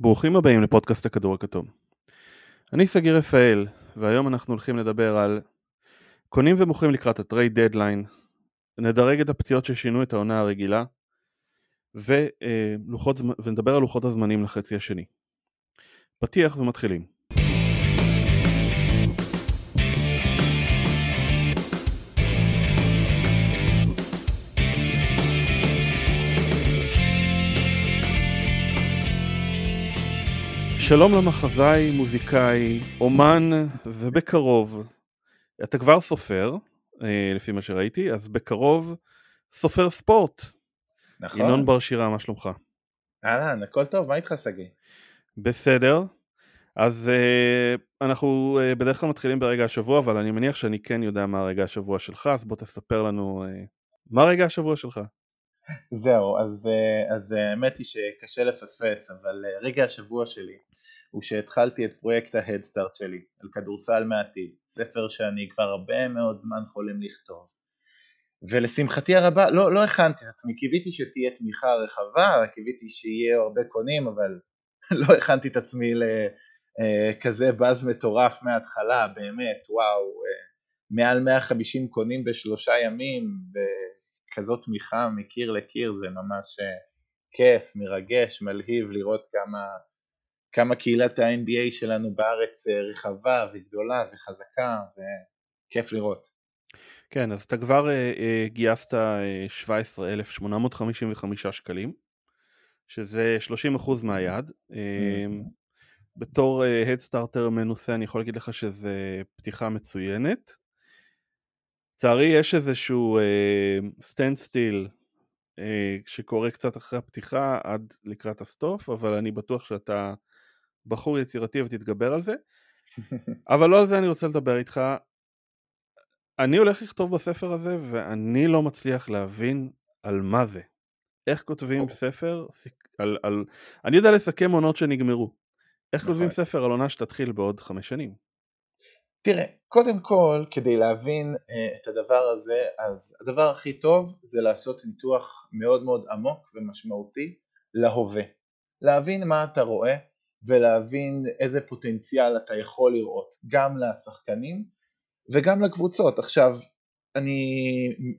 ברוכים הבאים לפודקאסט הכדור הכתום. אני סגיר רפאל, והיום אנחנו הולכים לדבר על קונים ומוכרים לקראת ה trade deadline, נדרג את הפציעות ששינו את העונה הרגילה, ולוחות, ונדבר על לוחות הזמנים לחצי השני. פתיח ומתחילים. שלום למחזאי, מוזיקאי, אומן, ובקרוב, אתה כבר סופר, אה, לפי מה שראיתי, אז בקרוב סופר ספורט. נכון. ינון בר שירה, מה שלומך? אהלן, הכל טוב, מה איתך שגיא? בסדר. אז uh, אנחנו uh, בדרך כלל מתחילים ברגע השבוע, אבל אני מניח שאני כן יודע מה רגע השבוע שלך, אז בוא תספר לנו uh, מה רגע השבוע שלך. זהו, אז, אז האמת היא שקשה לפספס, אבל רגע השבוע שלי הוא שהתחלתי את פרויקט ההדסטארט שלי על כדורסל מעתיד, ספר שאני כבר הרבה מאוד זמן חולם לכתוב. ולשמחתי הרבה, לא, לא הכנתי את עצמי, קיוויתי שתהיה תמיכה רחבה, קיוויתי שיהיה הרבה קונים, אבל לא הכנתי את עצמי לכזה באז מטורף מההתחלה, באמת, וואו, אה, מעל 150 קונים בשלושה ימים, וכזאת תמיכה מקיר לקיר, זה ממש אה, כיף, מרגש, מלהיב לראות כמה כמה קהילת ה-NBA שלנו בארץ אה, רחבה וגדולה וחזקה וכיף לראות. כן, אז אתה כבר uh, גייסת uh, 17,855 שקלים, שזה 30% מהיעד. Uh, בתור הדסטארטר uh, מנוסה אני יכול להגיד לך שזה פתיחה מצוינת. לצערי יש איזשהו סטנד uh, סטיל uh, שקורה קצת אחרי הפתיחה עד לקראת הסטוף, אבל אני בטוח שאתה בחור יצירתי ותתגבר על זה. אבל לא על זה אני רוצה לדבר איתך. אני הולך לכתוב בספר הזה ואני לא מצליח להבין על מה זה. איך כותבים ספר על, על... אני יודע לסכם עונות שנגמרו. איך נכון. כותבים ספר על עונה שתתחיל בעוד חמש שנים? תראה, קודם כל, כדי להבין uh, את הדבר הזה, אז הדבר הכי טוב זה לעשות ניתוח מאוד מאוד עמוק ומשמעותי להווה. להבין מה אתה רואה, ולהבין איזה פוטנציאל אתה יכול לראות גם לשחקנים וגם לקבוצות. עכשיו, אני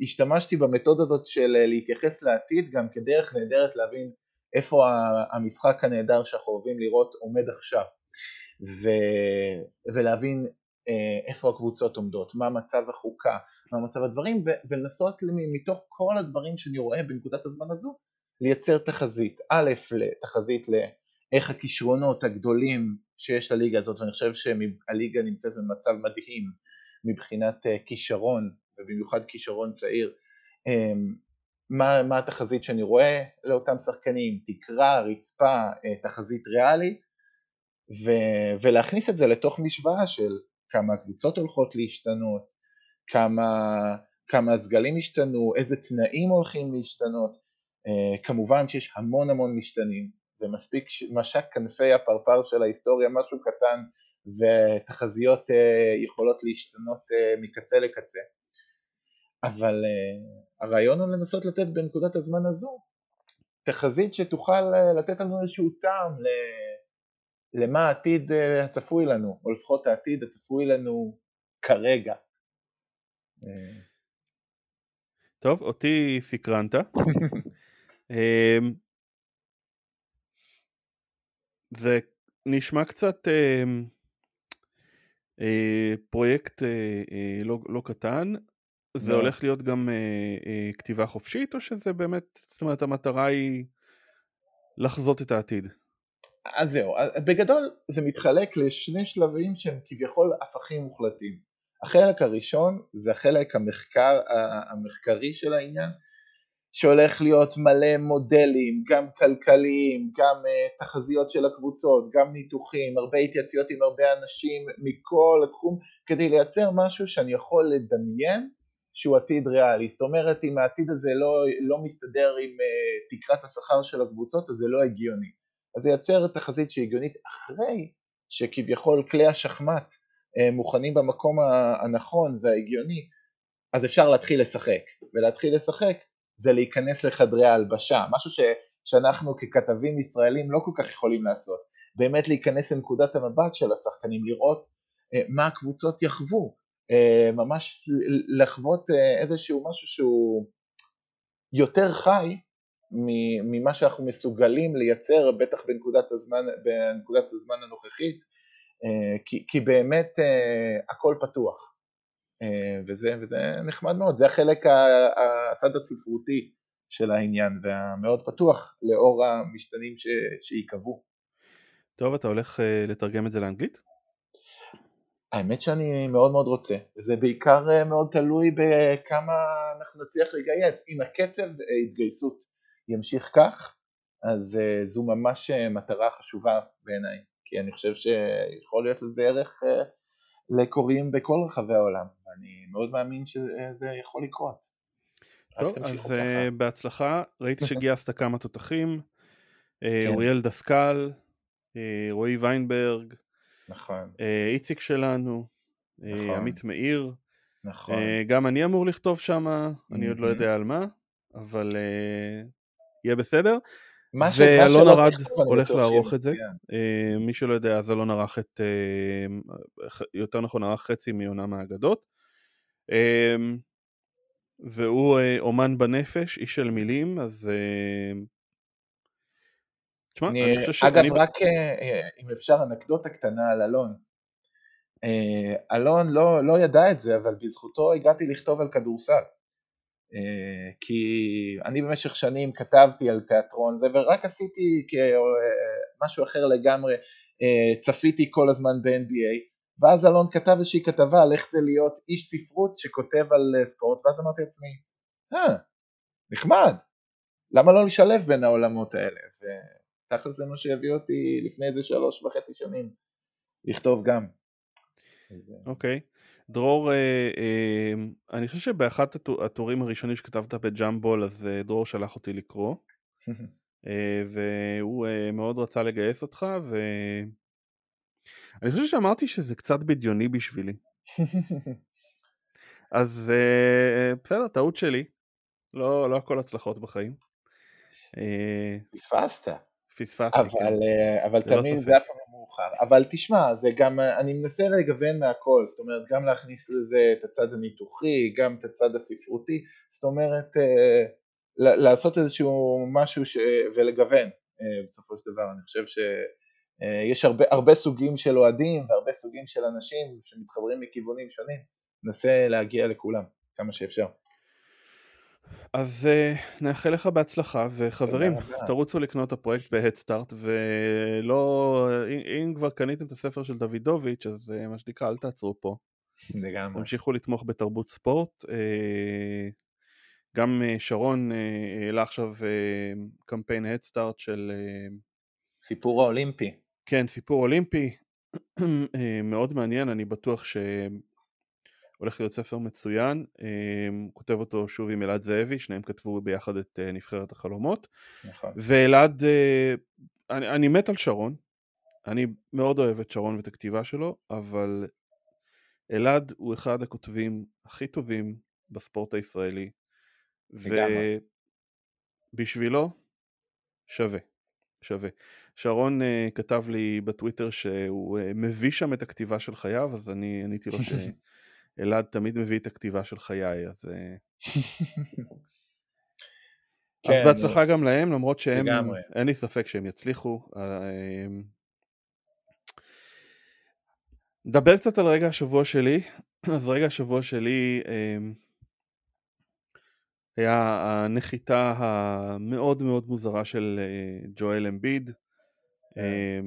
השתמשתי במתודה הזאת של להתייחס לעתיד גם כדרך נהדרת להבין איפה המשחק הנהדר שאנחנו אוהבים לראות עומד עכשיו ו... ולהבין אה, איפה הקבוצות עומדות, מה מצב החוקה, מה מצב הדברים. ולנסות מתוך כל הדברים שאני רואה בנקודת הזמן הזו לייצר תחזית, א', תחזית איך הכישרונות הגדולים שיש לליגה הזאת, ואני חושב שהליגה נמצאת במצב מדהים מבחינת אה, כישרון, ובמיוחד כישרון צעיר, אמ, מה, מה התחזית שאני רואה לאותם שחקנים, תקרה, רצפה, אה, תחזית ריאלית, ו, ולהכניס את זה לתוך משוואה של כמה הקבוצות הולכות להשתנות, כמה, כמה הסגלים השתנו, איזה תנאים הולכים להשתנות, אה, כמובן שיש המון המון משתנים, ומספיק משק כנפי הפרפר של ההיסטוריה, משהו קטן, ותחזיות אה, יכולות להשתנות אה, מקצה לקצה. אבל הרעיון הוא לנסות לתת בנקודת הזמן הזו תחזית שתוכל לתת לנו איזשהו טעם למה העתיד הצפוי לנו, או לפחות העתיד הצפוי לנו כרגע. טוב, אותי סקרנת. אמ, זה נשמע קצת אה, אה, פרויקט אה, אה, לא, לא קטן, זה לא. הולך להיות גם אה, אה, כתיבה חופשית או שזה באמת, זאת אומרת המטרה היא לחזות את העתיד? אז זהו, בגדול זה מתחלק לשני שלבים שהם כביכול הפכים מוחלטים. החלק הראשון זה החלק המחקר, המחקרי של העניין, שהולך להיות מלא מודלים, גם כלכליים, גם uh, תחזיות של הקבוצות, גם ניתוחים, הרבה התייצויות עם הרבה אנשים מכל התחום, כדי לייצר משהו שאני יכול לדמיין שהוא עתיד ריאלי. זאת אומרת, אם העתיד הזה לא, לא מסתדר עם uh, תקרת השכר של הקבוצות, אז זה לא הגיוני. אז זה ייצר תחזית שהיא הגיונית אחרי שכביכול כלי השחמט uh, מוכנים במקום הנכון וההגיוני, אז אפשר להתחיל לשחק. ולהתחיל לשחק זה להיכנס לחדרי ההלבשה, משהו שאנחנו ככתבים ישראלים לא כל כך יכולים לעשות. באמת להיכנס לנקודת המבט של השחקנים, לראות אה, מה הקבוצות יחוו, אה, ממש לחוות אה, איזשהו משהו שהוא יותר חי ממה שאנחנו מסוגלים לייצר בטח בנקודת הזמן, בנקודת הזמן הנוכחית, כי, כי באמת הכל פתוח. וזה, וזה נחמד מאוד, זה החלק, הצד הספרותי של העניין והמאוד פתוח לאור המשתנים שייקבעו. טוב, אתה הולך לתרגם את זה לאנגלית? האמת שאני מאוד מאוד רוצה, זה בעיקר אה, מאוד תלוי בכמה אנחנו נצליח לגייס, אם הקצב אה, התגייסות ימשיך כך, אז אה, זו ממש מטרה חשובה בעיניי, כי אני חושב שיכול להיות לזה ערך לקוראים בכל רחבי העולם, ואני מאוד מאמין שזה יכול לקרות. טוב, אז ככה. בהצלחה, ראיתי שגייסת כמה תותחים, כן. אוריאל דסקל, רועי ויינברג, נכון. אה, איציק שלנו, אה, נכון. עמית מאיר. נכון. אה, גם אני אמור לכתוב שם, אני עוד לא יודע על מה, אבל יהיה בסדר. ואלון ארד הולך לערוך את זה. מי שלא יודע, אז אלון ערך את, יותר נכון ערך חצי מעונה מהאגדות. והוא אומן בנפש, איש של מילים, אז תשמע, אני, אני חושב ש... אגב, אני... רק אה, אה, אם אפשר אנקדוטה קטנה על אלון. אה, אלון לא, לא ידע את זה, אבל בזכותו הגעתי לכתוב על כדורסל. כי אני במשך שנים כתבתי על תיאטרון זה, ורק עשיתי משהו אחר לגמרי, צפיתי כל הזמן ב-NBA, ואז אלון כתב איזושהי כתבה על איך זה להיות איש ספרות שכותב על ספורט, ואז אמרתי לעצמי, אה, נחמד, למה לא לשלב בין העולמות האלה? תכל'ס זה מה שהביא אותי לפני איזה שלוש וחצי שנים לכתוב גם. אוקיי. דרור, אה, אה, אני חושב שבאחד הטורים הראשונים שכתבת בג'אמבול אז אה, דרור שלח אותי לקרוא והוא מאוד רצה לגייס אותך ואני חושב שאמרתי שזה קצת בדיוני בשבילי. אז בסדר, טעות שלי. לא, לא הכל הצלחות בחיים. פספסת. פספסתי, אבל, כן. אבל לא תמיד זה אף פעם לא מאוחר. אבל תשמע, זה גם, אני מנסה לגוון מהכל, זאת אומרת גם להכניס לזה את הצד הניתוחי, גם את הצד הספרותי, זאת אומרת אה, לעשות איזשהו משהו ש... ולגוון אה, בסופו של דבר, אני חושב שיש הרבה, הרבה סוגים של אוהדים והרבה סוגים של אנשים שמתחברים מכיוונים שונים, ננסה להגיע לכולם כמה שאפשר. אז uh, נאחל לך בהצלחה, וחברים, תרוצו לקנות את הפרויקט בהדסטארט, ולא, אם, אם כבר קניתם את הספר של דוידוביץ', אז uh, מה שנקרא, אל תעצרו פה. לגמרי. תמשיכו לתמוך בתרבות ספורט. Uh, גם uh, שרון העלה uh, עכשיו uh, קמפיין הדסטארט של... Uh, סיפור האולימפי. כן, סיפור אולימפי. מאוד מעניין, אני בטוח ש... הולך להיות ספר מצוין, אמ, כותב אותו שוב עם אלעד זאבי, שניהם כתבו ביחד את אה, נבחרת החלומות. נכון. ואלעד, אה, אני, אני מת על שרון, אני מאוד אוהב את שרון ואת הכתיבה שלו, אבל אלעד הוא אחד הכותבים הכי טובים בספורט הישראלי. ובשבילו שווה, שווה. שרון uh, כתב לי בטוויטר שהוא uh, מביא שם את הכתיבה של חייו, אז אני עניתי לו ש... אלעד תמיד מביא את הכתיבה של חיי, אז... אה, כן, אז בהצלחה גם להם, למרות שהם, לגמרי. אין לי ספק שהם יצליחו. אה, נדבר קצת על רגע השבוע שלי. אז רגע השבוע שלי אה, היה הנחיתה המאוד מאוד מוזרה של ג'ואל אמביד. כן.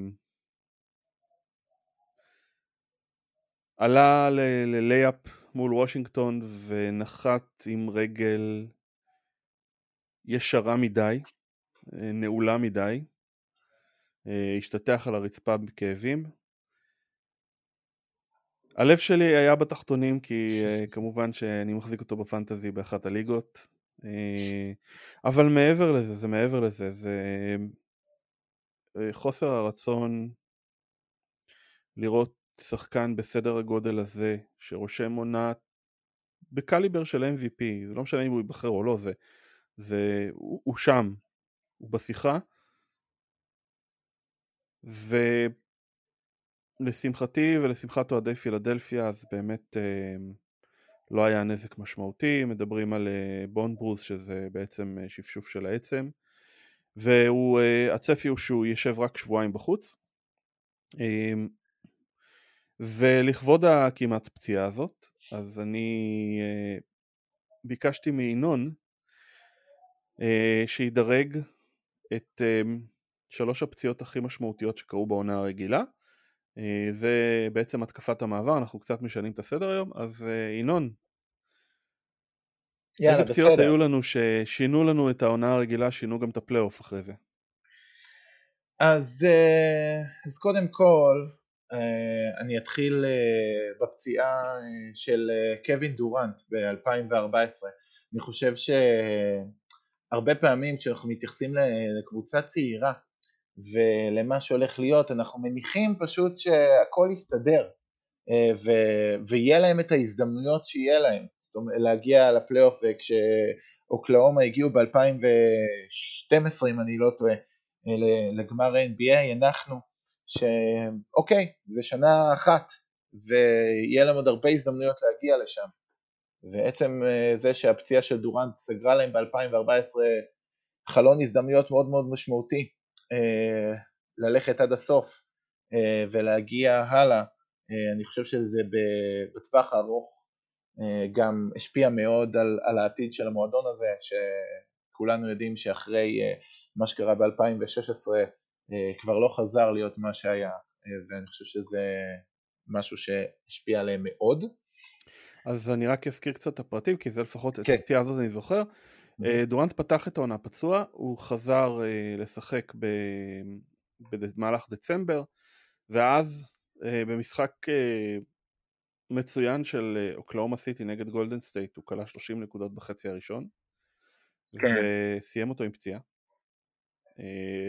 עלה ללייאפ מול וושינגטון ונחת עם רגל ישרה מדי, אה, נעולה מדי, אה, השתטח על הרצפה בכאבים. הלב שלי היה בתחתונים כי אה, כמובן שאני מחזיק אותו בפנטזי באחת הליגות, אבל מעבר לזה, זה מעבר לזה, זה חוסר הרצון לראות שחקן בסדר הגודל הזה, שרושם עונה בקליבר של MVP, זה לא משנה אם הוא ייבחר או לא, זה, זה הוא, הוא שם, הוא בשיחה, ולשמחתי ולשמחת אוהדי פילדלפיה אז באמת אה, לא היה נזק משמעותי, מדברים על אה, בונברוז שזה בעצם אה, שפשוף של העצם, והצפי הוא שהוא יישב רק שבועיים בחוץ. ולכבוד הכמעט פציעה הזאת, אז אני ביקשתי מינון שידרג את שלוש הפציעות הכי משמעותיות שקרו בעונה הרגילה. אה, זה בעצם התקפת המעבר, אנחנו קצת משנים את הסדר היום, אז אה, ינון, יאללה, איזה פציעות בסדר. היו לנו ששינו לנו את העונה הרגילה, שינו גם את הפלייאוף אחרי זה? אז, אה, אז קודם כל, אני אתחיל בפציעה של קווין דורנט ב-2014. אני חושב שהרבה פעמים כשאנחנו מתייחסים לקבוצה צעירה ולמה שהולך להיות, אנחנו מניחים פשוט שהכל יסתדר ו- ויהיה להם את ההזדמנויות שיהיה להם, זאת אומרת להגיע לפלייאוף כשאוקלאומה הגיעו ב-2012 אם אני לא טועה לגמר NBA, הנחנו שאוקיי, זה שנה אחת ויהיה להם עוד הרבה הזדמנויות להגיע לשם. ועצם זה שהפציעה של דורנט סגרה להם ב-2014 חלון הזדמנויות מאוד מאוד משמעותי אה, ללכת עד הסוף אה, ולהגיע הלאה, אה, אני חושב שזה בטווח הארוך גם השפיע מאוד על, על העתיד של המועדון הזה, שכולנו יודעים שאחרי מה שקרה ב-2016 כבר לא חזר להיות מה שהיה, ואני חושב שזה משהו שהשפיע עליהם מאוד. אז אני רק אזכיר קצת את הפרטים, כי זה לפחות, כן. את הפציעה הזאת אני זוכר. Mm-hmm. דורנט פתח את העונה פצוע, הוא חזר אה, לשחק במהלך דצמבר, ואז אה, במשחק מצוין של אוקלהומה סיטי נגד גולדן סטייט הוא קלע 30 נקודות בחצי הראשון, כן. וסיים אותו עם פציעה,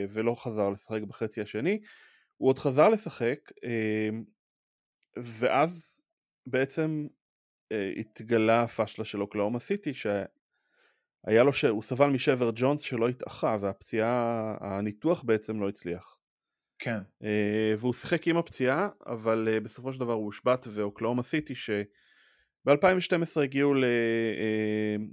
ולא חזר לשחק בחצי השני. הוא עוד חזר לשחק, ואז בעצם התגלה הפשלה של אוקלאומה סיטי, היה לו, ש... הוא סבל משבר ג'ונס שלא התאחה והפציעה, הניתוח בעצם לא הצליח. כן. והוא שיחק עם הפציעה, אבל בסופו של דבר הוא הושבת ואוקלאומה סיטי שב-2012 הגיעו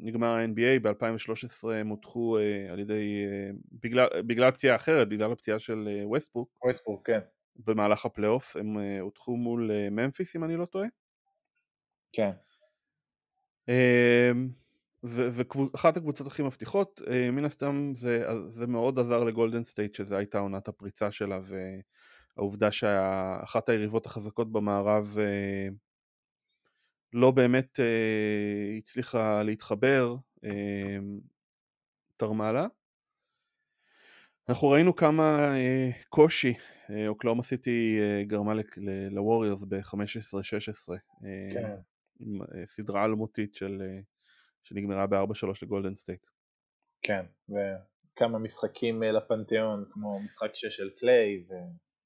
לגמר ה-NBA, ב-2013 הם הודחו uh, על ידי, uh, בגלל, בגלל פציעה אחרת, בגלל הפציעה של ווסטברוק. Uh, ווסטברוק, כן. במהלך הפלייאוף, הם הודחו מול ממפיס אם אני לא טועה. כן. Uh, ואחת הקבוצות הכי מבטיחות, אה, מן הסתם זה, זה מאוד עזר לגולדן סטייט שזו הייתה עונת הפריצה שלה והעובדה שאחת היריבות החזקות במערב אה, לא באמת אה, הצליחה להתחבר, תרמה לה. אנחנו ראינו כמה קושי אוקלהומה סיטי גרמה לווריורס ב-15-16 כן. עם סדרה אלמותית של שנגמרה ב-4-3 לגולדן סטייט. כן, וכמה משחקים אה, לפנתיאון, כמו משחק 6 של קליי,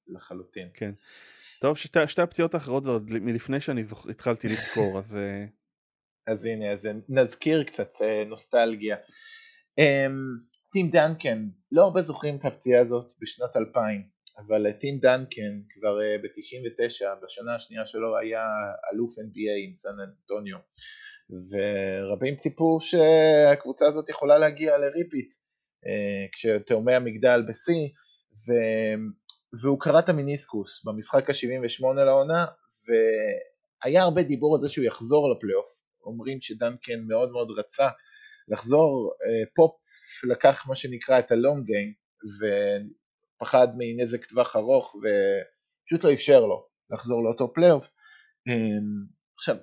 ולחלוטין. כן. טוב, שתי, שתי הפציעות האחרות זה עוד מלפני שאני זוכ... התחלתי לזכור, אז... אה, אז הנה, אז נזכיר קצת אה, נוסטלגיה. אמ, טים דנקן, לא הרבה זוכרים את הפציעה הזאת בשנת 2000, אבל טים דנקן כבר ב-99, בשנה השנייה שלו היה אלוף NBA עם סן אנטוניו. ורבים ציפו שהקבוצה הזאת יכולה להגיע ל repeat אה, כשתאומי המגדל בשיא והוא קרא את המיניסקוס במשחק ה-78 לעונה והיה הרבה דיבור על זה שהוא יחזור לפלייאוף. אומרים שדנקן מאוד מאוד רצה לחזור, אה, פופ לקח מה שנקרא את ה long game ופחד מנזק טווח ארוך ופשוט לא אפשר לו לחזור לאותו פלייאוף. אה, עכשיו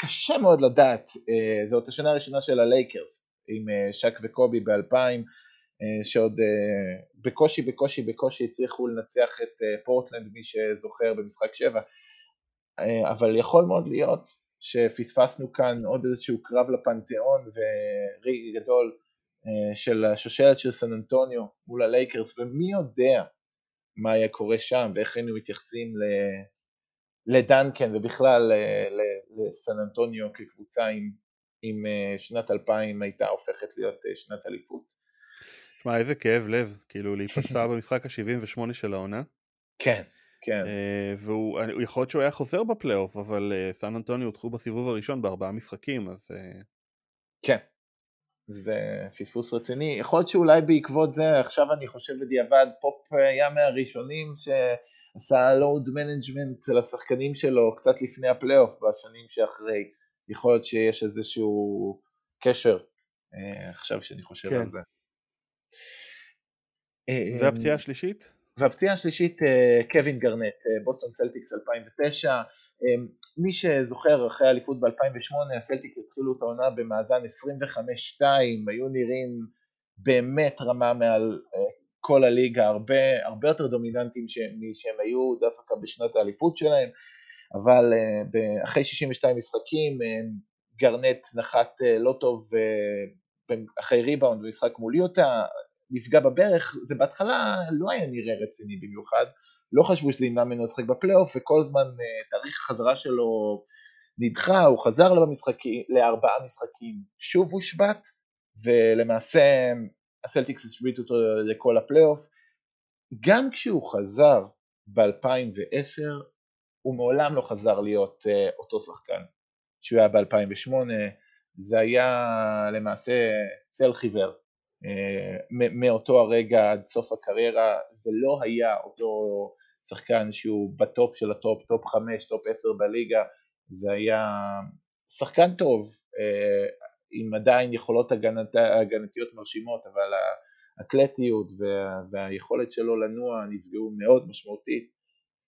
קשה מאוד לדעת, אה, זאת השנה הראשונה של הלייקרס עם שק וקובי ב-2000 אה, שעוד בקושי בקושי בקושי הצליחו לנצח את פורטלנד מי שזוכר במשחק 7 אבל יכול מאוד להיות שפספסנו כאן עוד איזשהו קרב לפנתיאון וריג גדול של השושלת של סן אנטוניו מול הלייקרס ומי יודע מה היה קורה שם ואיך היינו מתייחסים לדנקן ובכלל לסן אנטוניו כקבוצה אה, שנת 2000 הייתה הופכת להיות אה, שנת אליפות. שמע, איזה כאב לב, כאילו להיפצע במשחק ה-78 של העונה. כן, כן. אה, והוא יכול להיות שהוא היה חוזר בפלייאוף, אבל אה, סן אנטוניו הודחו בסיבוב הראשון בארבעה משחקים, אז... אה, כן. זה פספוס רציני. יכול להיות שאולי בעקבות זה, עכשיו אני חושב בדיעבד, פופ היה מהראשונים שעשה load management לשחקנים שלו קצת לפני הפלייאוף בשנים שאחרי. יכול להיות שיש איזשהו קשר עכשיו שאני חושב כן. על זה. והפציעה השלישית? והפציעה השלישית קווין גרנט, בוסטון סלטיקס 2009, מי שזוכר אחרי האליפות ב-2008 הסלטיקס התחילו את העונה במאזן 25-2, היו נראים באמת רמה מעל כל הליגה, הרבה, הרבה יותר דומיננטיים משהם היו דווקא בשנת האליפות שלהם, אבל אחרי 62 משחקים גרנט נחת לא טוב אחרי ריבאונד במשחק מול יוטה, נפגע בברך, זה בהתחלה לא היה נראה רציני במיוחד, לא חשבו שזה ימנע ממנו לשחק בפלייאוף, וכל זמן אה, תאריך החזרה שלו נדחה, הוא חזר לארבעה משחקים, שוב הושבת, ולמעשה הסלטיקס השביתו אותו לכל הפלייאוף. גם כשהוא חזר ב-2010, הוא מעולם לא חזר להיות אה, אותו שחקן שהוא היה ב-2008, זה היה למעשה צל חיוור. אה, מאותו הרגע עד סוף הקריירה זה לא היה אותו שחקן שהוא ב top של ה top, top 5, top 10 בליגה, זה היה שחקן טוב אה, עם עדיין יכולות הגנת, הגנתיות מרשימות, אבל האתלטיות וה, והיכולת שלו לנוע נפגעו מאוד משמעותית.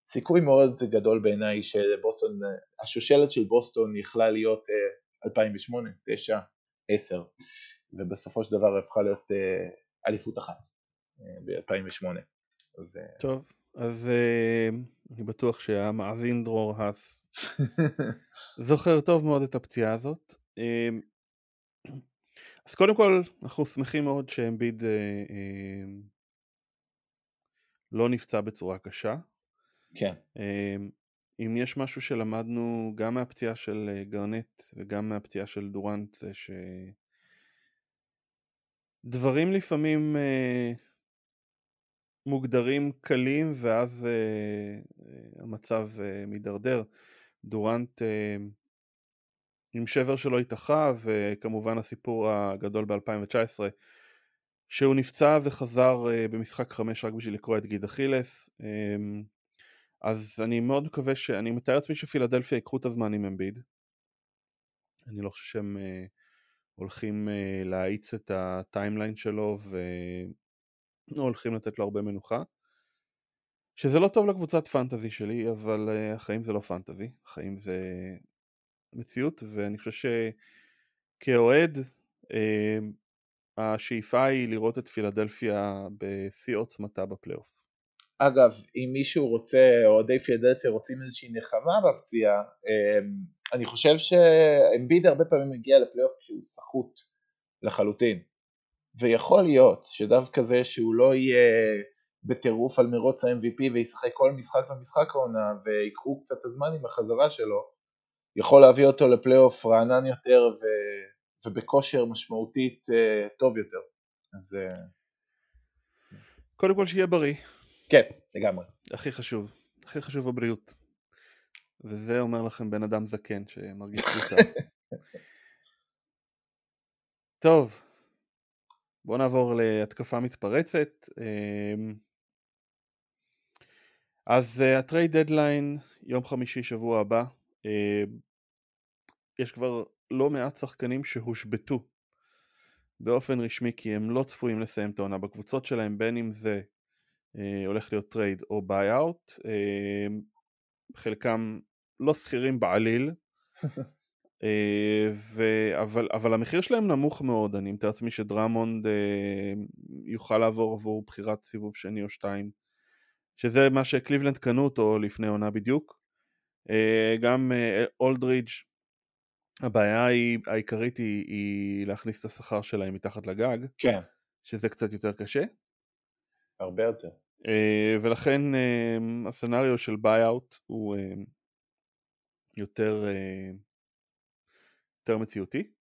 סיכוי מאוד גדול בעיניי שבוסטון, השושלת של בוסטון יכלה להיות 2008, 9, 10 ובסופו של דבר הפכה להיות אה, אליפות אחת אה, ב-2008. אז... אה, טוב, אז אני בטוח שהמאזין דרור האס זוכר טוב מאוד את הפציעה הזאת. אז קודם כל אנחנו שמחים מאוד שאמביד לא נפצע בצורה קשה. כן. אם יש משהו שלמדנו גם מהפציעה של גרנט וגם מהפציעה של דורנט זה ש... דברים לפעמים אה, מוגדרים קלים ואז אה, אה, המצב אה, מידרדר. דורנט אה, עם שבר שלא התאחה וכמובן הסיפור הגדול ב-2019 שהוא נפצע וחזר אה, במשחק חמש רק בשביל לקרוא את גיד אכילס. אה, אז אני מאוד מקווה ש... אני מתאר לעצמי שפילדלפיה ייקחו את הזמן עם אמביד. אני לא חושב שהם... אה, הולכים uh, להאיץ את הטיימליין שלו והולכים לתת לו הרבה מנוחה. שזה לא טוב לקבוצת פנטזי שלי, אבל uh, החיים זה לא פנטזי, החיים זה מציאות, ואני חושב שכאוהד, uh, השאיפה היא לראות את פילדלפיה בשיא עוצמתה בפלייאוף. אגב, אם מישהו רוצה, אוהדי פילדלפיה רוצים איזושהי נחמה בפציעה, אני חושב שאמביד הרבה פעמים מגיע לפלייאוף כשהוא סחוט לחלוטין. ויכול להיות שדווקא זה שהוא לא יהיה בטירוף על מרוץ ה-MVP וישחק כל משחק במשחק העונה ויקחו קצת הזמן עם החזרה שלו, יכול להביא אותו לפלייאוף רענן יותר ו... ובכושר משמעותית uh, טוב יותר. אז... Uh... קודם כל שיהיה בריא. כן, לגמרי. הכי חשוב, הכי חשוב הבריאות. וזה אומר לכם בן אדם זקן שמרגיש פשוטה. טוב, בואו נעבור להתקפה מתפרצת. אמ, אז ה trade deadline, יום חמישי שבוע הבא, אמ, יש כבר לא מעט שחקנים שהושבתו באופן רשמי כי הם לא צפויים לסיים את העונה בקבוצות שלהם, בין אם זה אה, הולך להיות trade או buyout. אמ, חלקם לא סחירים בעליל, אה, ו... אבל, אבל המחיר שלהם נמוך מאוד, אני מתאר לעצמי שדרמונד אה, יוכל לעבור עבור בחירת סיבוב שני או שתיים, שזה מה שקליבלנד קנו אותו לפני עונה בדיוק. אה, גם אה, אולדרידג' הבעיה היא, העיקרית היא, היא להכניס את השכר שלהם מתחת לגג, כן. שזה קצת יותר קשה. הרבה יותר. אה, ולכן אה, ה scenario של buyout הוא אה, יותר, יותר מציאותי.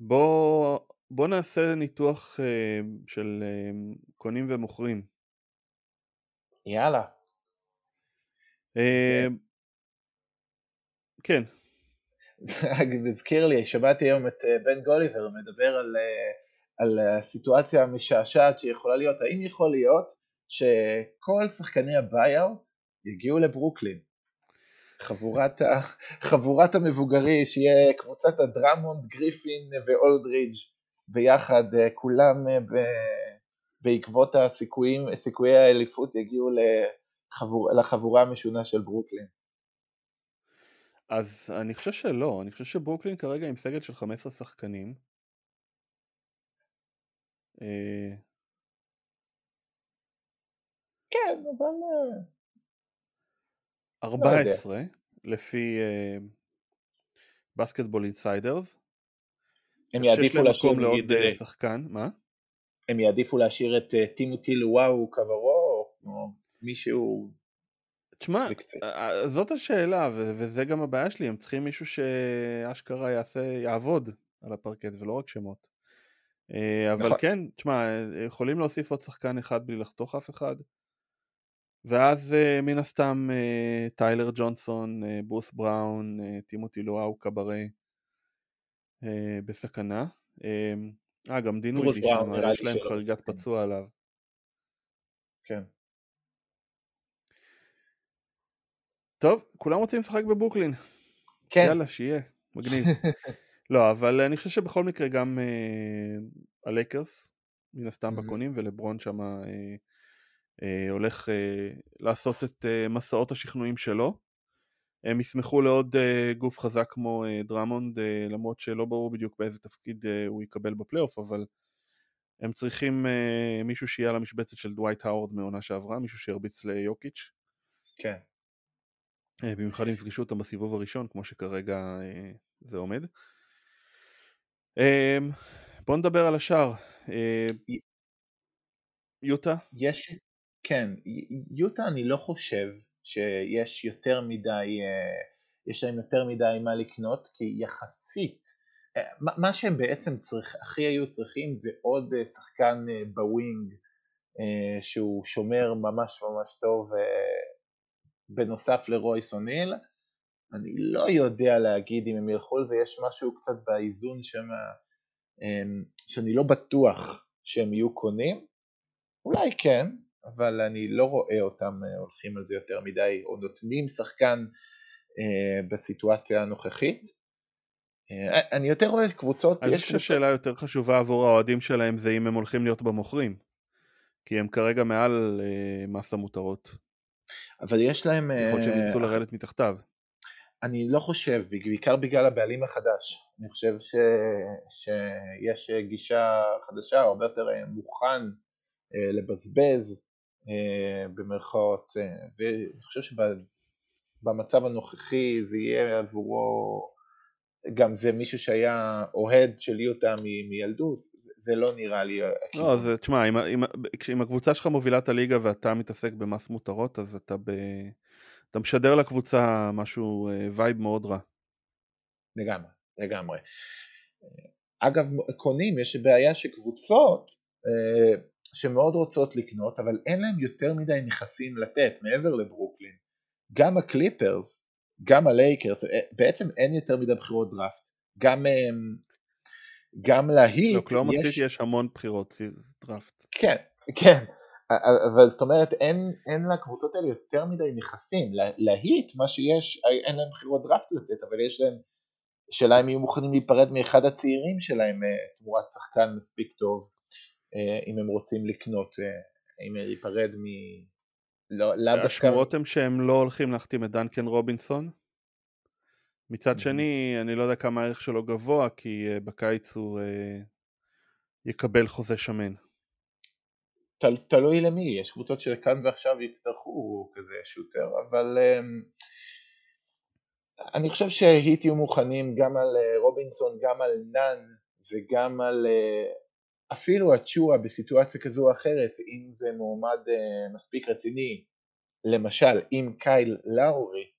בוא בוא נעשה ניתוח של קונים ומוכרים. יאללה. אה, כן. מזכיר לי, שמעתי היום את בן גוליבר מדבר על, על הסיטואציה המשעשעת שיכולה להיות, האם יכול להיות שכל שחקני ה buyout יגיעו לברוקלין? חבורת, ה, חבורת המבוגרי, שיהיה קבוצת דרמונד, גריפין ואולדרידג' ביחד, אה, כולם ב, בעקבות הסיכויים, סיכויי האליפות יגיעו לחבור, לחבורה המשונה של ברוקלין. אז אני חושב שלא, אני חושב שברוקלין כרגע עם סגל של 15 שחקנים. אה, כן, אבל... 14 אה, לא לפי בסקטבול uh, אינסיידרס. הם יעדיפו להשאיר לעוד אה, שחקן, מה? הם יעדיפו להשאיר את טימותי לוואו קברו או מישהו תשמע, זאת השאלה, וזה גם הבעיה שלי, הם צריכים מישהו שאשכרה יעשה, יעבוד על הפרקט ולא רק שמות. אה, אבל נכון. כן, תשמע, יכולים להוסיף עוד שחקן אחד בלי לחתוך אף אחד. ואז אה, מן הסתם אה, טיילר ג'ונסון, ברוס בראון, טימותי לואו קברי בסכנה. אה, גם דינו איתי שם, יש להם חריגת פצוע עליו. כן. טוב, כולם רוצים לשחק בברוקלין. כן. יאללה, שיהיה, מגניב. לא, אבל אני חושב שבכל מקרה גם uh, הלייקרס, מן הסתם mm-hmm. בקונים, ולברון שם uh, uh, הולך uh, לעשות את אה, מסעות השכנועים שלו. הם ישמחו לעוד גוף חזק כמו דרמונד, למרות שלא ברור בדיוק באיזה תפקיד הוא יקבל בפלייאוף, אבל הם צריכים מישהו שיהיה על המשבצת של דווייט האוורד מעונה שעברה, מישהו שירביץ ליוקיץ'. כן. אה, במיוחד אם יפגשו אותם בסיבוב הראשון, כמו שכרגע אה, זה עומד. אמ, בואו נדבר על השאר. אה, יוטה? יש, כן, יוטה אני לא חושב שיש יותר מדי, יש להם יותר מדי מה לקנות, כי יחסית, מה שהם בעצם צריך, הכי היו צריכים זה עוד שחקן בווינג שהוא שומר ממש ממש טוב בנוסף לרויס אוניל. אני לא יודע להגיד אם הם ילכו על זה, יש משהו קצת באיזון שם, שאני לא בטוח שהם יהיו קונים, אולי כן, אבל אני לא רואה אותם אה, הולכים על זה יותר מדי, או נותנים שחקן אה, בסיטואציה הנוכחית. אה, אני יותר רואה קבוצות... אני חושב שהשאלה יותר חשובה עבור האוהדים שלהם זה אם הם הולכים להיות במוכרים. כי הם כרגע מעל מס המותרות. אבל יש להם... יכול להיות שהם ירצו אה, לרדת מתחתיו. אני לא חושב, בעיקר בגלל הבעלים החדש. אני חושב ש... שיש גישה חדשה, הרבה יותר אה, מוכן אה, לבזבז במרכאות, ואני חושב שבמצב הנוכחי זה יהיה עבורו, גם זה מישהו שהיה אוהד של יוטה. מילדות, זה לא נראה לי... לא, זה, תשמע, אם, אם, אם הקבוצה שלך מובילה את הליגה ואתה מתעסק במס מותרות, אז אתה, ב, אתה משדר לקבוצה משהו, וייב מאוד רע. לגמרי, לגמרי. אגב, קונים, יש בעיה שקבוצות אה, שמאוד רוצות לקנות, אבל אין להם יותר מדי נכסים לתת מעבר לברוקלין. גם הקליפרס, גם הלייקרס, אה, בעצם אין יותר מדי בחירות דראפט. גם אה, גם להיט, לאוקלהומה יש... סיטי יש המון בחירות דראפט. כן, כן, אבל זאת אומרת אין, אין לקבוצות האלה יותר מדי נכסים, להיט מה שיש, אין להם בחירות דראפט לתת, אבל יש להם, שאלה אם יהיו מוכנים להיפרד מאחד הצעירים שלהם אה, תמורת שחקן מספיק טוב, אה, אם הם רוצים לקנות, אה, אם להיפרד מ... לא, דווקא... השמועות הן שהם לא הולכים להחתים את דנקן רובינסון? מצד שני, אני לא יודע כמה הערך שלו גבוה, כי uh, בקיץ הוא יקבל חוזה שמן. תל, תלוי למי, יש קבוצות שכאן ועכשיו יצטרכו כזה שוטר, אבל um, אני חושב שהיט יהיו מוכנים גם על רובינסון, גם על נאן וגם על אפילו הצ'ואה בסיטואציה כזו או אחרת, אם זה מועמד uh, מספיק רציני, למשל אם קייל לאורי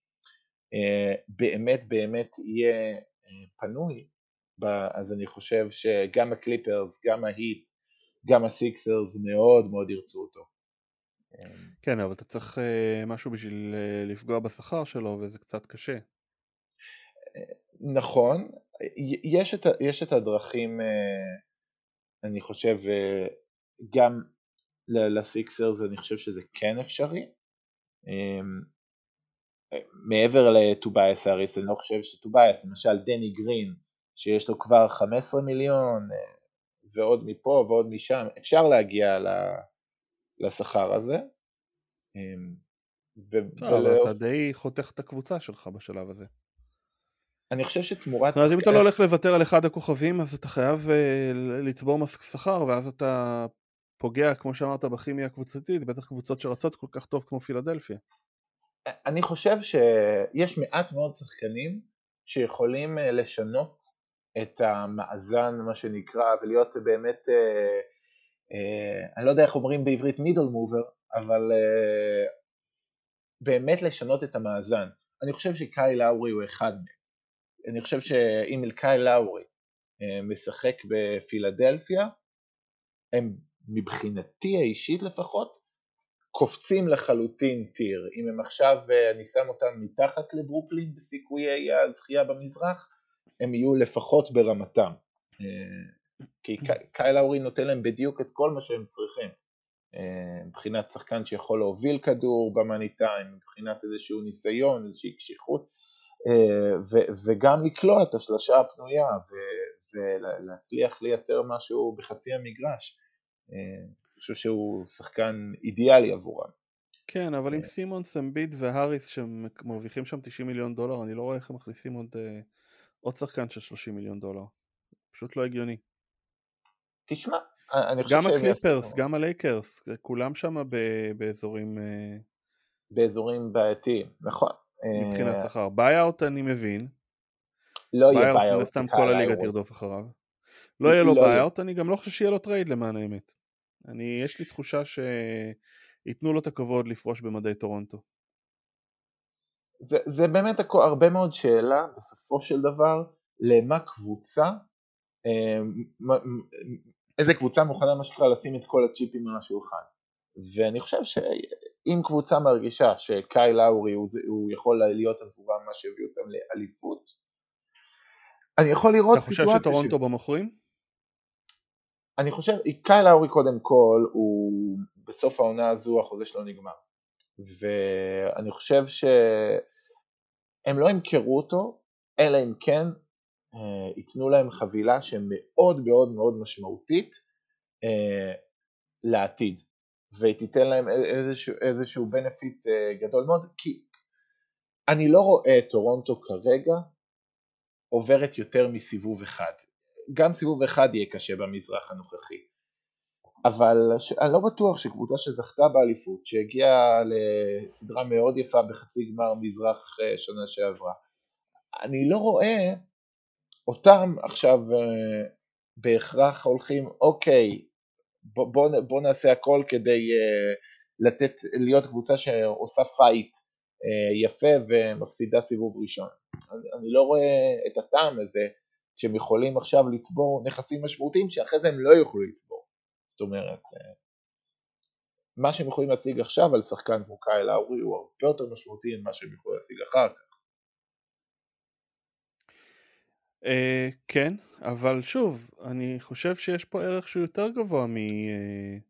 אה, באמת באמת יהיה אה, פנוי, אז אני חושב שגם הקליפרס, גם ההיט, גם הסיקסרס מאוד מאוד ירצו אותו. כן, אבל אתה צריך uh, משהו בשביל uh, לפגוע בשכר שלו וזה קצת קשה. נכון, יש את, יש את הדרכים, uh, אני חושב, uh, גם לסיקסרס אני חושב שזה כן אפשרי. Um, מעבר לטובייס האריס, אני לא חושב שטובייס, למשל דני גרין, שיש לו כבר 15 מיליון, ועוד מפה ועוד משם, אפשר להגיע לשכר הזה. אמ, אבל אתה די חותך את הקבוצה שלך בשלב הזה. אני חושב שתמורת... זאת אומרת, אם אתה לא הולך לוותר על אחד הכוכבים, אז אתה חייב אה, לצבור שכר, ואז אתה פוגע, כמו שאמרת, בכימיה הקבוצתית, בטח קבוצות שרצות כל כך טוב כמו פילדלפיה. אני חושב שיש מעט מאוד שחקנים שיכולים אה, לשנות את המאזן, מה שנקרא, ולהיות באמת, אה, אה, אני לא יודע איך אומרים בעברית מידל מובר, אבל אה, באמת לשנות את המאזן. אני חושב שקאי לאורי הוא אחד מהם. אני חושב שאם קאי לאורי אה, משחק בפילדלפיה, הם מבחינתי האישית לפחות, קופצים לחלוטין טיר. אם הם עכשיו, אה, אני שם אותם מתחת לברוקלין בסיכויי הזכייה במזרח, הם יהיו לפחות ברמתם. כי קאי לאורי נותן להם בדיוק את כל מה שהם צריכים. אה, מבחינת שחקן שיכול להוביל כדור במאני טיים, מבחינת איזשהו ניסיון, איזושהי קשיחות, אה, וגם לקלוע את השלושה הפנויה ולהצליח לייצר משהו בחצי המגרש. אה, אני חושב שהוא שחקן אידיאלי עבורם. כן, אבל עם סימונס, אמביד והאריס שמרוויחים שם 90 מיליון דולר, אני לא רואה איך הם מכניסים עוד, עוד שחקן של 30 מיליון דולר. פשוט לא הגיוני. תשמע, גם הקליפרס, גם הלייקרס, כולם שם באזורים... אה, באזורים בעייתיים, נכון. מבחינת אה, שכר. buyout אני מבין. לא יהיה buyout. מן סתם כל הליגה תרדוף אחריו. לא יהיה לו לא buyout, אני גם לא חושב שיהיה לו trade למען האמת. אני, יש לי תחושה שייתנו לו את הכבוד לפרוש במדי טורונטו. זה, זה באמת הרבה מאוד שאלה, בסופו של דבר, למה קבוצה אה, איזה קבוצה מוכנה מה שנקרא לשים את כל הצ'יפים על השולחן. ואני חושב שאם קבוצה מרגישה שקייל לאורי הוא, הוא יכול להיות עבורם מה שהביא אותם לאליפות, אני יכול לראות סיטואציה... אתה חושב שטורונטו ש... במוכרים? אני חושב, קאי לאורי קודם כל, הוא בסוף העונה הזו החוזה שלו נגמר. ואני חושב שהם לא ימכרו אותו, אלא אם כן אה, ייתנו להם חבילה שמאוד מאוד מאוד משמעותית אה, לעתיד ותיתן להם איזשהו, איזשהו בנפיט אה, גדול מאוד כי אני לא רואה את טורונטו כרגע עוברת יותר מסיבוב אחד. גם סיבוב אחד יהיה קשה במזרח הנוכחי. אבל אני לא בטוח שקבוצה שזכתה באליפות שהגיעה לסדרה מאוד יפה בחצי גמר מזרח שנה שעברה אני לא רואה אותם עכשיו אה, בהכרח הולכים, אוקיי, בוא, בוא, נעשה הכל כדי אה, לתת, להיות קבוצה שעושה fight אה, יפה ומפסידה סיבוב ראשון. אני, אני לא רואה את הטעם הזה שהם יכולים עכשיו לצבור נכסים משמעותיים שאחרי זה הם לא יוכלו לצבור. זאת אומרת, uh, מה שהם יכולים להשיג עכשיו על שחקן כמו קייל האורי הוא הרבה יותר משמעותי ממה שהם יכולים להשיג אחר כך. Uh, כן, אבל שוב, אני חושב שיש פה ערך שהוא יותר גבוה מ... Uh,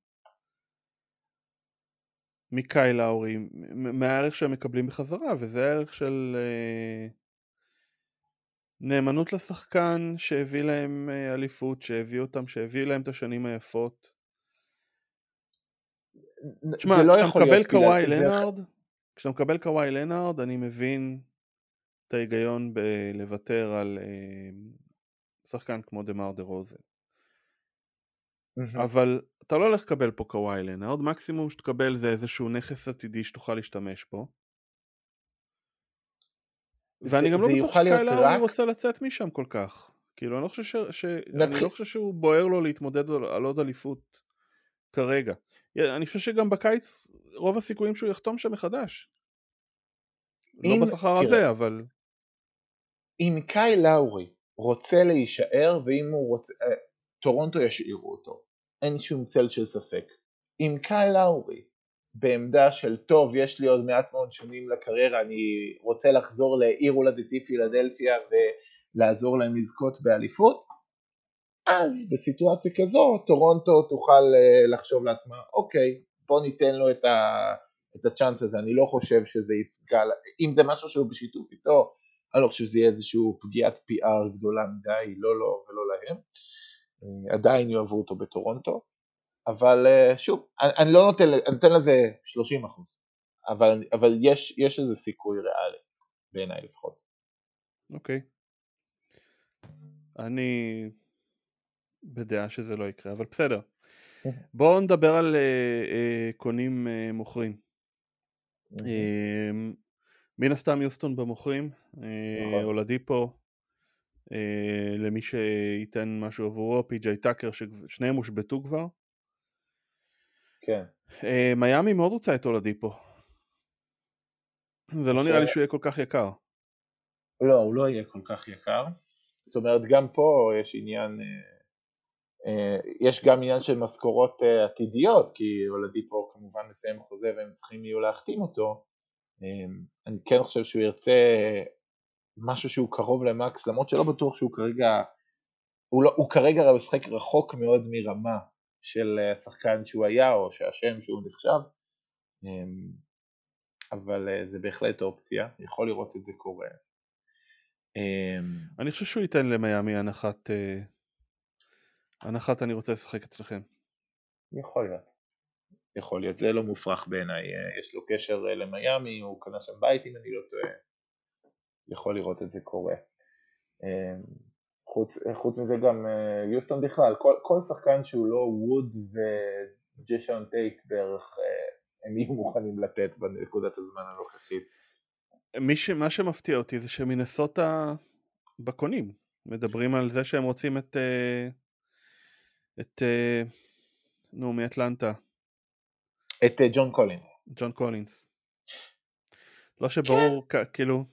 מקאי לאורי, מהערך שהם מקבלים בחזרה, וזה הערך של uh, נאמנות לשחקן שהביא להם uh, אליפות, שהביא אותם, שהביא להם את השנים היפות. תשמע, לא כשאתה מקבל קוואי לנארד, כשאתה מקבל קוואי לנארד, אני מבין את ההיגיון בלוותר על אה, שחקן כמו דה מר דה רוזן. אבל אתה לא הולך לקבל פה קוואי לנארד, מקסימום שתקבל זה איזשהו נכס עתידי שתוכל להשתמש בו. ואני גם לא בטוח שקיילה רק... רוצה לצאת משם כל כך. כאילו אני לא חושב, ש... ש... אני לא חושב שהוא בוער לו להתמודד על עוד אליפות כרגע. אני חושב שגם בקיץ רוב הסיכויים שהוא יחתום שם מחדש. לא בשכר הזה אבל... אם קאי לאורי רוצה להישאר ואם הוא רוצה, אה, טורונטו ישאירו אותו, אין שום צל של ספק. אם קייל לאורי בעמדה של טוב יש לי עוד מעט מאוד שנים לקריירה אני רוצה לחזור לעיר הולדתי פילדלפיה ולעזור להם לזכות באליפות אז בסיטואציה כזו טורונטו תוכל אה, לחשוב לעצמה אוקיי בוא ניתן לו את, ה, את הצ'אנס הזה אני לא חושב שזה יפגע אם זה משהו שהוא בשיתוף איתו אני לא חושב שזה יהיה איזושהי פגיעת PR גדולה מדי לא לו ולא להם אה, עדיין יאהבו אותו בטורונטו אבל אה, שוב, אני, אני לא נותן, אני נותן לזה 30 אחוז, אבל, אבל יש, יש איזה סיכוי ריאלי, בעיניי לפחות. אוקיי. אני בדעה שזה לא יקרה, אבל בסדר. בואו נדבר על uh, uh, קונים uh, מוכרים. Uh, מן הסתם יוסטון במוכרים, נכון. אולדיפו, למי שייתן משהו עבורו, פי.ג'יי טאקר, ששניהם הושבתו כבר. כן. אה, מיאמי מאוד רוצה את אולדיפו. ולא נראה לי שהוא יהיה כל כך יקר. לא, הוא לא יהיה כל כך יקר. זאת אומרת, גם פה יש עניין, אה, אה, יש גם עניין של משכורות עתידיות, כי אולדיפו כמובן מסיים חוזה והם צריכים יהיו להחתים אותו. אני כן חושב שהוא ירצה משהו שהוא קרוב למקס, למרות שלא בטוח שהוא כרגע, הוא, לא, הוא כרגע משחק רחוק מאוד מרמה של השחקן שהוא היה או שהשם שהוא נחשב, אמ, אבל אה, זה בהחלט אופציה, יכול לראות את זה קורה. אמ, אני חושב שהוא ייתן למיאמי הנחת, אה, הנחת אני רוצה לשחק אצלכם. יכול להיות. יכול להיות, זה לא מופרך בעיניי, אה, יש לו קשר למיאמי, הוא קנה שם בית אם אני לא טועה, יכול לראות את זה קורה. אמ, חוץ, חוץ מזה גם אה, יוסטון בכלל, כל, כל שחקן שהוא לא ווד וג'שון טייק בערך אה, הם יהיו מוכנים לתת בנקודת הזמן הנוכחית. ש, מה שמפתיע אותי זה שמינסוטה בקונים, מדברים על זה שהם רוצים את אה, את נו מאטלנטה. את ג'ון קולינס. ג'ון קולינס. לא שברור כן. כאילו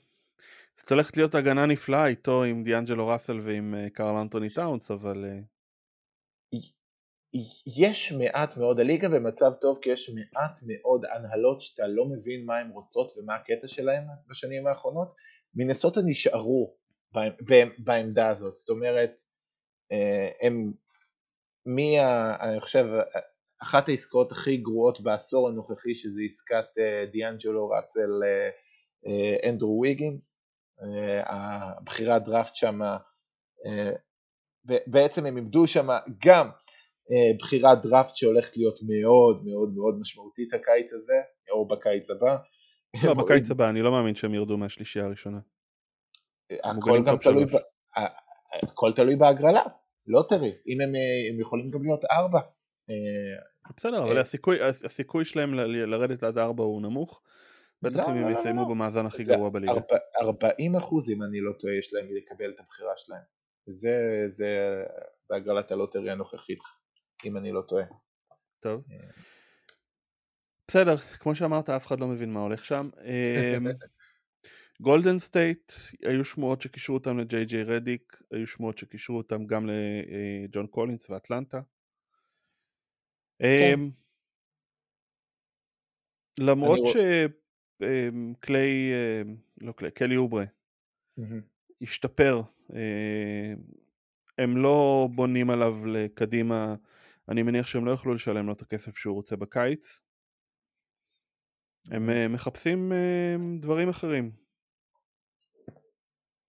זאת הולכת להיות הגנה נפלאה איתו עם דיאנג'לו ראסל ועם אה, קרל אנטוני טאונס, אבל... אה, יש מעט מאוד, הליגה במצב טוב כי יש מעט מאוד הנהלות שאתה לא מבין מה הן רוצות ומה הקטע שלהן בשנים האחרונות, מנסות נשארו בעמדה הזאת, זאת אומרת, אה, הם, מי, אני חושב, אחת העסקאות הכי גרועות בעשור הנוכחי שזה עסקת דיאנג'לו ראסל אנדרו ויגינס, הבחירת דראפט שם, אה, בעצם הם איבדו שם גם אה, בחירת דראפט שהולכת להיות מאוד מאוד מאוד משמעותית הקיץ הזה, או בקיץ הבא. לא, בקיץ הבא, אני לא מאמין שהם ירדו מהשלישייה הראשונה. הכל גם תלוי, הכל תלוי בהגרלה, לא תראי, אם הם, הם יכולים גם להיות ארבע. בסדר, אבל הסיכוי, הסיכוי שלהם לרדת עד ארבע הוא נמוך. בטח לא, אם הם לא, לא, יסיימו במאזן הכי גרוע בליגה. 40 אחוז אם אני לא טועה יש להם לקבל את הבחירה שלהם. זה, זה בהגרלת הלוטרי הנוכחית, אם אני לא טועה. טוב. אה. בסדר, כמו שאמרת, אף אחד לא מבין מה הולך שם. אמ, גולדן סטייט, היו שמועות שקישרו אותם לג'יי ג'יי רדיק, היו שמועות שקישרו אותם גם לג'ון קולינס ואטלנטה. כן. אמ, למרות ש... אמ, אמ, לא קליי, קלי אוברי, השתפר. הם לא בונים עליו לקדימה, אני מניח שהם לא יוכלו לשלם לו את הכסף שהוא רוצה בקיץ. הם אה, מחפשים דברים אחרים.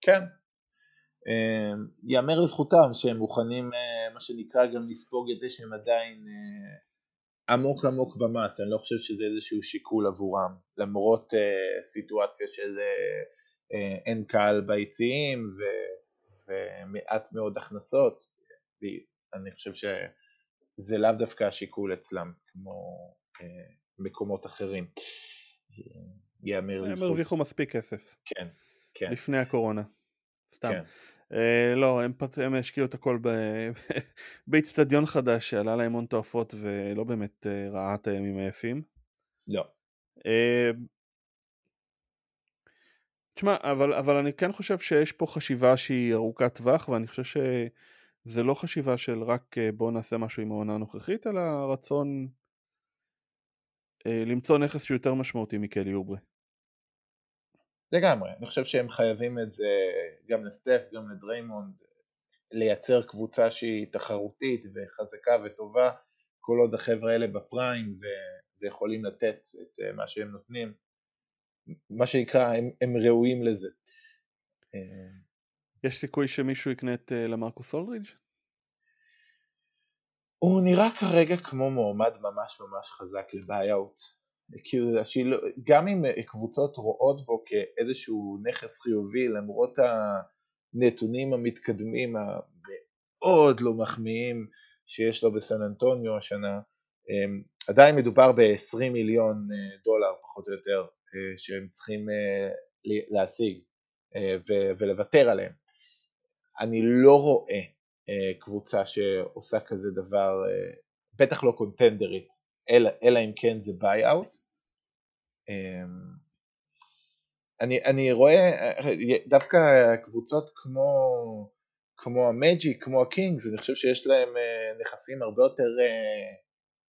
כן. יאמר לזכותם שהם מוכנים, אה, מה שנקרא, גם לספוג את זה שהם עדיין אה, עמוק עמוק במס, אני לא חושב שזה איזשהו שיקול עבורם, למרות uh, סיטואציה של uh, uh, אין קהל ביציעים ו, ומעט מאוד הכנסות, אני חושב שזה לאו דווקא השיקול אצלם כמו uh, מקומות אחרים. יאמר הם הרוויחו מספיק כסף. כן, כן. לפני הקורונה. סתם. כן. Uh, לא, הם, פת... הם השקיעו את הכל. באיצטדיון חדש שעלה להם הון תועפות ולא באמת uh, ראה את הימים היפים. לא. אה, תשמע, אבל, אבל אני כן חושב שיש פה חשיבה שהיא ארוכת טווח, ואני חושב שזה לא חשיבה של רק אה, בואו נעשה משהו עם העונה הנוכחית, אלא רצון אה, למצוא נכס שהוא יותר משמעותי מקלי אוברי. לגמרי, אני חושב שהם חייבים את זה גם לסטף, גם לדריימונד, לייצר קבוצה שהיא תחרותית וחזקה וטובה, כל עוד החבר'ה האלה בפריים ויכולים לתת את אה, מה שהם נותנים. מה שנקרא, הם, הם ראויים לזה. יש סיכוי שמישהו יקנה את אה, למרקוס אולרידג'? הוא נראה כרגע כמו מועמד ממש ממש חזק לבעיות. כאילו, גם אם קבוצות רואות בו כאיזשהו נכס חיובי למרות הנתונים המתקדמים המאוד לא מחמיאים שיש לו בסן אנטוניו השנה, אמ, עדיין מדובר ב-20 מיליון אה, דולר פחות או יותר אה, שהם צריכים אה, להשיג ולוותר עליהם. אני לא רואה קבוצה שעושה כזה דבר, בטח לא קונטנדרית, אלא, אלא אם כן זה buyout. אמ, אני, אני רואה דווקא קבוצות כמו, כמו המג'יק, כמו הקינגס, אני חושב שיש להם נכסים הרבה יותר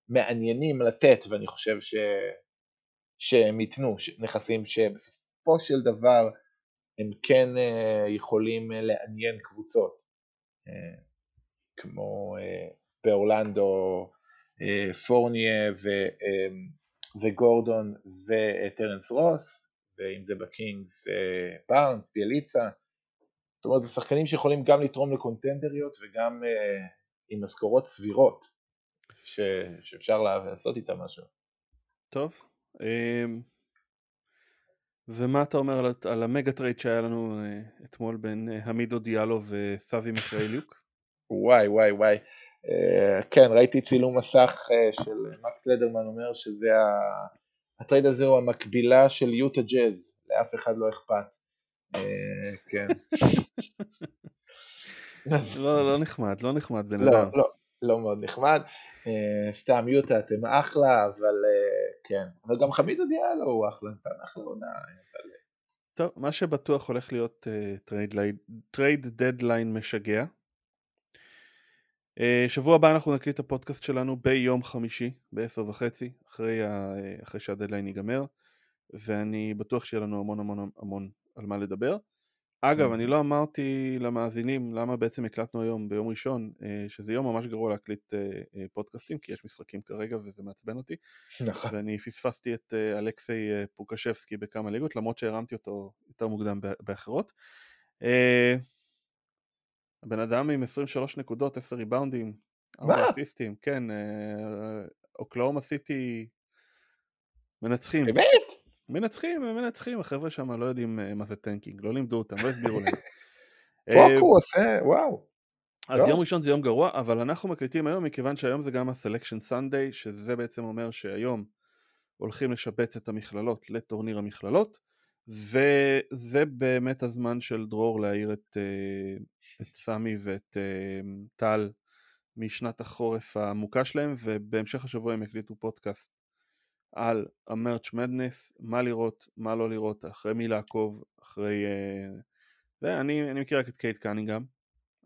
מעניינים לתת ואני חושב ש, שהם ייתנו, נכסים שבסופו של דבר הם כן יכולים לעניין קבוצות כמו באורלנדו פורניה ו, וגורדון וטרנס רוס ואם זה בקינגס בארנס, ביאליצה זאת אומרת זה שחקנים שיכולים גם לתרום לקונטנדריות וגם עם משכורות סבירות ש, שאפשר לעשות איתם משהו. טוב, אמ, ומה אתה אומר על, על ה mega trade שהיה לנו אה, אתמול בין אה, המידו דיאלו וסבי מיכאליוק? וואי וואי וואי, אה, כן ראיתי צילום מסך של מקס לדרמן אומר שזה הטרייד הזה הוא המקבילה של יוטה ג'אז, לאף אחד לא אכפת. כן. לא, לא נחמד, לא נחמד בן לא, אדם. לא, לא מאוד נחמד. סתם יוטה אתם אחלה, אבל כן. אבל גם חמיד דיאלו הוא אחלה, נתן אחלה עונה. טוב, מה שבטוח הולך להיות trade deadline משגע. שבוע הבא אנחנו נקליט את הפודקאסט שלנו ביום חמישי בעשר וחצי אחרי, ה... אחרי שהדדליין ייגמר ואני בטוח שיהיה לנו המון המון המון על מה לדבר. אגב, אני לא אמרתי למאזינים למה בעצם הקלטנו היום ביום ראשון, שזה יום ממש גרוע להקליט פודקאסטים, כי יש משחקים כרגע וזה מעצבן אותי. נכון. ואני פספסתי את אלכסיי פוקושבסקי בכמה ליגות, למרות שהרמתי אותו יותר מוקדם באחרות. הבן אדם עם 23 נקודות, 10 ריבאונדים, 4 אסיסטים, כן, אוקלאומה סיטי מנצחים. באמת? מנצחים, הם מנצחים, החבר'ה שם לא יודעים מה זה tanking, לא לימדו אותם, לא הסבירו להם. פוקו עושה, וואו. אז יום ראשון זה יום גרוע, אבל אנחנו מקליטים היום מכיוון שהיום זה גם ה Selection Sunday, שזה בעצם אומר שהיום הולכים לשבץ את המכללות לטורניר המכללות, וזה באמת הזמן של דרור להעיר את, את סמי ואת טל משנת החורף העמוקה שלהם, ובהמשך השבוע הם הקליטו פודקאסט על ה March Madness, מה לראות, מה לא לראות, אחרי מי לעקוב, אחרי... ואני מכיר רק את קייד קנינגהם.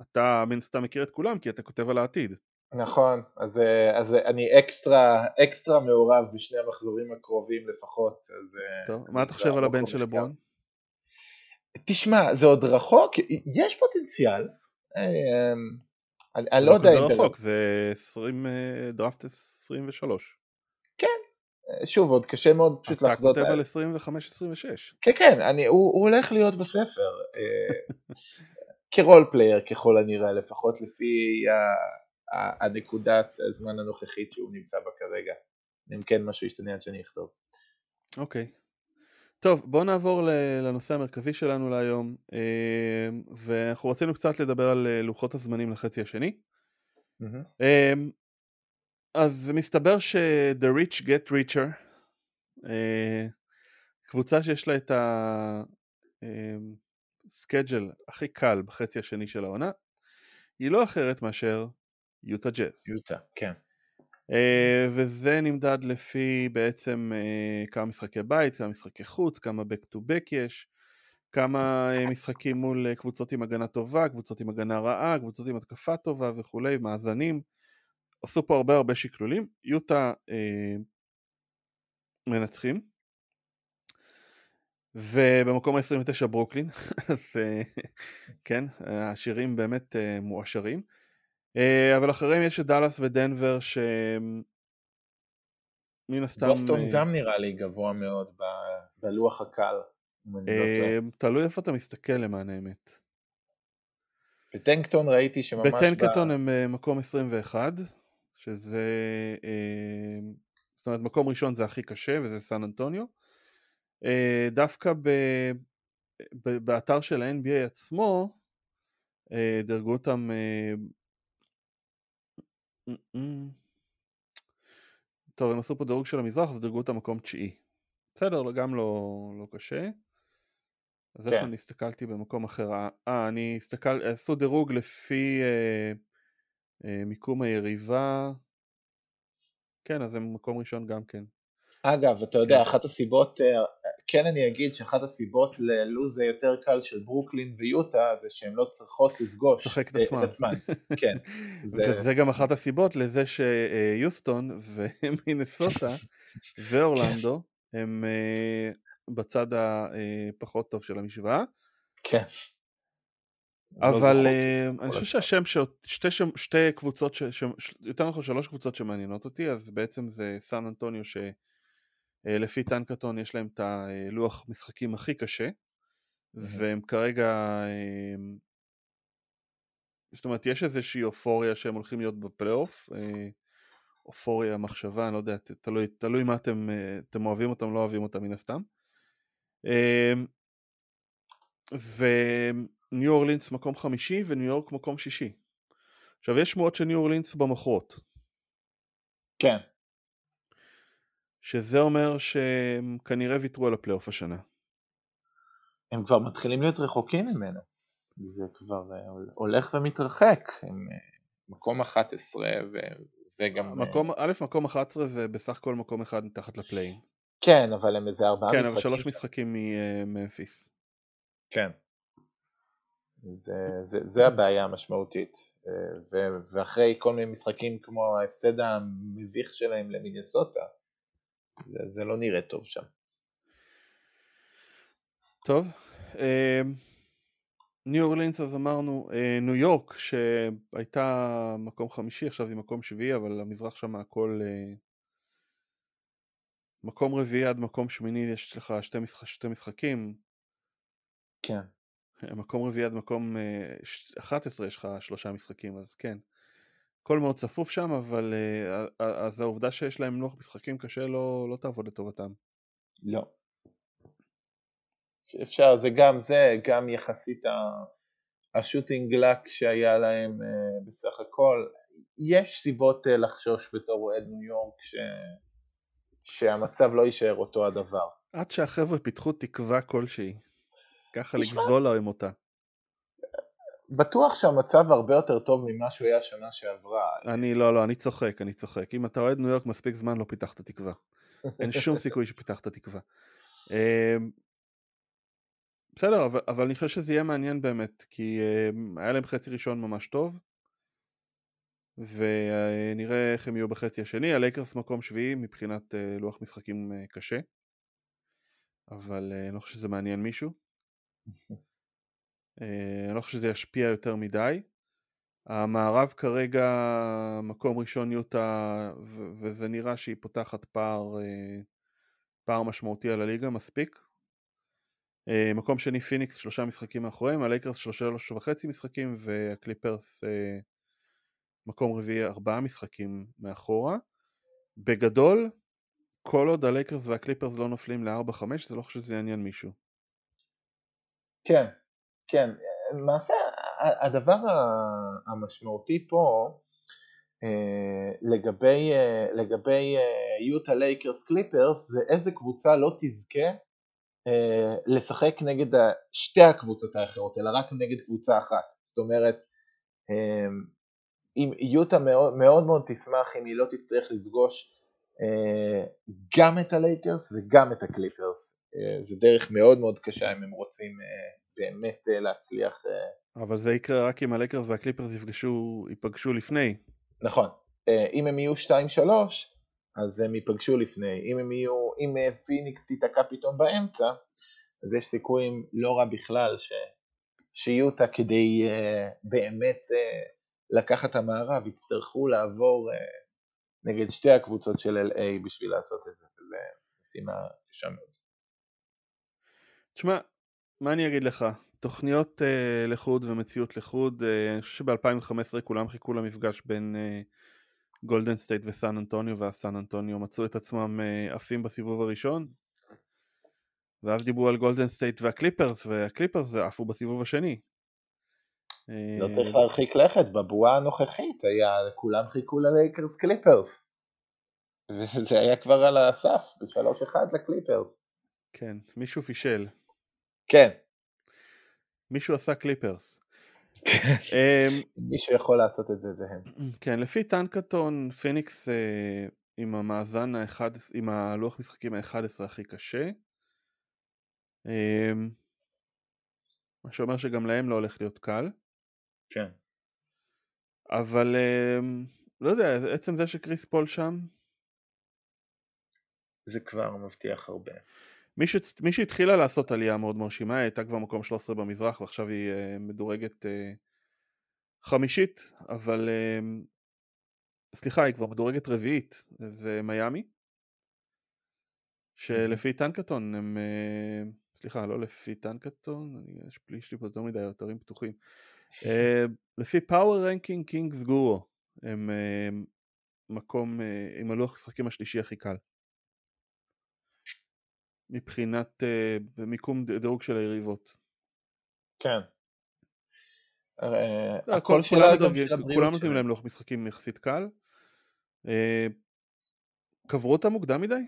אתה מן הסתם מכיר את כולם כי אתה כותב על העתיד. נכון, אז, אז אני אקסטרה, אקסטרה מעורב בשני המחזורים הקרובים לפחות. אז, טוב, מה אתה חושב על הבן של לברון? תשמע, זה עוד רחוק, יש פוטנציאל. אני, אני לא יודע אם... זה רחוק, זה 20, דראפט 23. כן, שוב, עוד קשה מאוד פשוט לחזות. אתה כותב על 25-26. כן, כן, אני, הוא, הוא הולך להיות בספר. כ role player ככל הנראה, לפחות לפי הנקודת הזמן הנוכחית שהוא נמצא בה כרגע. אם כן משהו ישתנה עד שאני אכתוב. אוקיי. טוב, בואו נעבור לנושא המרכזי שלנו להיום, ואנחנו רצינו קצת לדבר על לוחות הזמנים לחצי השני. Mm-hmm. אז מסתבר ש-The Rich Get Richer, קבוצה שיש לה את הסקייג'ל הכי קל בחצי השני של העונה, היא לא אחרת מאשר יוטה ג'אז. יוטה, כן. וזה נמדד לפי בעצם כמה משחקי בית, כמה משחקי חוץ, כמה back to back יש, כמה משחקים מול קבוצות עם הגנה טובה, קבוצות עם הגנה רעה, קבוצות עם התקפה טובה וכולי, מאזנים. עשו פה הרבה הרבה שקלולים. יוטה אה, מנצחים. ובמקום ה-29 ברוקלין, אז אה, כן, השירים באמת אה, מואשרים. אה, אבל אחריהם יש את דאלאס ודנבר שהם מן הסתם... בוסטון גם נראה לי גבוה מאוד בלוח הקל. לא תלוי איפה אתה מסתכל למען האמת. בטנקטון ראיתי שממש... בטנקטון הם מקום 21, שזה... זאת אומרת מקום ראשון זה הכי קשה וזה סן אנטוניו. אה, דווקא ב, ב, באתר של ה-NBA עצמו אה, דרגו אותם אה, טוב הם עשו פה דירוג של המזרח אז דרגו אותם מקום תשיעי. בסדר גם לא, לא קשה. אז כן. איפה אני הסתכלתי במקום אחר? אה אני הסתכל עשו דירוג לפי אה, אה, מיקום היריבה. כן אז הם מקום ראשון גם כן אגב, אתה יודע, כן. אחת הסיבות, אה, כן אני אגיד שאחת הסיבות ללוז היותר קל של ברוקלין ויוטה זה שהן לא צריכות לפגוש את עצמן. כן. זה... זה גם אחת הסיבות לזה שיוסטון ומינסוטה ואורלנדו הם אה, בצד הפחות טוב של המשוואה. כן. אבל לא אני חושב שהשם, שתי, שתי קבוצות, יותר נכון שלוש קבוצות שמעניינות אותי, אז בעצם זה סן אנטוניו ש... אה, לפי טנקטון יש להם את הלוח משחקים הכי קשה, והם כרגע, אמ, זאת אומרת יש איזושהי אופוריה שהם הולכים להיות בפלייאוף, אה, אופוריה, מחשבה, אני לא יודע, תלוי, תלוי מה אתם, אה, אתם אוהבים אותם, לא אוהבים אותם מן הסתם. אמ, וניו אורלינס מקום חמישי וניו יורק מקום שישי. עכשיו יש שמועות שניו אורלינס במוכרות. כן. שזה אומר שהם כנראה ויתרו על הפלייאוף השנה. הם כבר מתחילים להיות רחוקים ממנו, זה כבר אה, הולך ומתרחק, הם אה, מקום 11 ו... וגם... מקום, א', מקום 11 זה בסך הכל מקום אחד מתחת לפליין. כן, אבל הם איזה ארבעה כן, משחקים. כן, אבל שלוש משחקים ממפיס. כן. זה, זה, זה הבעיה המשמעותית. ו, ואחרי כל מיני משחקים כמו ההפסד המביך שלהם למינסוטה, זה, זה לא נראה טוב שם. טוב, אמ, ניו אורלינס אז אמרנו, אה, ניו יורק שהייתה מקום חמישי עכשיו היא מקום שביעי אבל המזרח שם הכל אה, מקום רביעי עד מקום שמיני יש לך שתי, משח... שתי משחקים. כן. מקום רביעי עד מקום 11 אה, יש לך שלושה משחקים אז כן הכל מאוד צפוף שם, אבל uh, אז העובדה שיש להם לוח משחקים קשה לא, לא תעבוד לטובתם. לא. אפשר, זה גם זה, גם יחסית השוטינג לק שהיה להם uh, בסך הכל, יש סיבות uh, לחשוש בתור אוהד ניו יורק ש... שהמצב לא יישאר אותו הדבר. עד שהחבר'ה פיתחו תקווה כלשהי, ככה לגזול להם אותה. בטוח שהמצב הרבה יותר טוב ממה שהוא היה שנה שעברה. אני לא, לא, אני צוחק, אני צוחק. אם אתה אוהד ניו יורק מספיק זמן לא פיתחת תקווה. אין שום סיכוי שפיתחת תקווה. אמ, בסדר, אבל, אבל אני חושב שזה יהיה מעניין באמת, כי אמ, היה להם חצי ראשון ממש טוב, ונראה איך הם יהיו בחצי השני. הלייקרס מקום שביעי מבחינת אה, לוח משחקים אה, קשה, אבל אה, אני לא חושב שזה מעניין מישהו. אה, אני לא חושב שזה ישפיע יותר מדי. המערב כרגע מקום ראשון יוטה וזה נראה שהיא פותחת פער, אה, פער משמעותי על הליגה מספיק. אה, מקום שני פיניקס שלושה משחקים מאחוריהם, הלייקרס שלושה וחצי משחקים והקליפרס מקום רביעי ארבעה משחקים מאחורה. בגדול כל עוד הלייקרס והקליפרס לא נופלים ל-4-5 זה לא חושב שזה יעניין מישהו. כן, כן, למעשה הדבר המשמעותי פה אה, לגבי, אה, לגבי יוטה לייקרס קליפרס זה איזה קבוצה לא תזכה אה, לשחק נגד שתי הקבוצות האחרות אלא רק נגד קבוצה אחת. זאת אומרת אם יוטה מאוד מאוד, מאוד תשמח אם היא לא תצטרך לפגוש גם את הלייקרס וגם את הקליפרס. זה דרך מאוד מאוד קשה אם הם רוצים באמת להצליח. אבל זה יקרה רק אם הלייקרס והקליפרס יפגשו, ייפגשו לפני. נכון, אם הם יהיו 2-3 אז הם ייפגשו לפני, אם הם יהיו, אם פיניקס תיתקע פתאום באמצע אז יש סיכויים לא רע בכלל ש, שיוטה כדי אה, באמת אה, לקחת המערב יצטרכו לעבור אה, נגד שתי הקבוצות של LA בשביל לעשות את זה, וזו משימה קשה מאוד. תשמע, מה אני אגיד לך? תוכניות אה, לחוד ומציאות לחוד, אה, אני חושב שב-2015 כולם חיכו למפגש בין גולדן סטייט וסן אנטוניו, ואז סן אנטוניו מצאו את עצמם עפים בסיבוב הראשון, ואז דיברו על גולדן סטייט והקליפרס, והקליפרס עפו בסיבוב השני. לא צריך להרחיק לכת, בבועה הנוכחית היה, כולם חיכו ללייקרס קליפרס. וזה היה כבר על הסף, בשלוש אחד לקליפרס. כן, מישהו פישל. כן. מישהו עשה קליפרס. אמ, מישהו יכול לעשות את זה, זה הם. כן, לפי Tankathon, פיניקס אה, עם המאזן האחד, עם הלוח משחקים ה-11 הכי קשה. אמ, מה שאומר שגם להם לא הולך להיות קל. כן. אבל אמ, לא יודע, עצם זה שקריס פול שם זה כבר מבטיח הרבה. מי, שהתחילה לעשות עלייה מאוד מרשימה, הייתה כבר מקום 13 במזרח ועכשיו היא uh, מדורגת uh, חמישית, אבל אה, סליחה, היא כבר מדורגת רביעית, זה מיאמי, שלפי Tankathon הם סליחה, לא לפי Tankathon, יש לי פה יותר מדי אתרים פתוחים. אה, לפי Power Rankings Guru, הם אה, מקום אה, עם הלוח המשחקים השלישי הכי קל. מבחינת מיקום דירוג של היריבות. כן. כולם נותנים להם לוח משחקים יחסית קל. קברו אותם מוקדם מדי?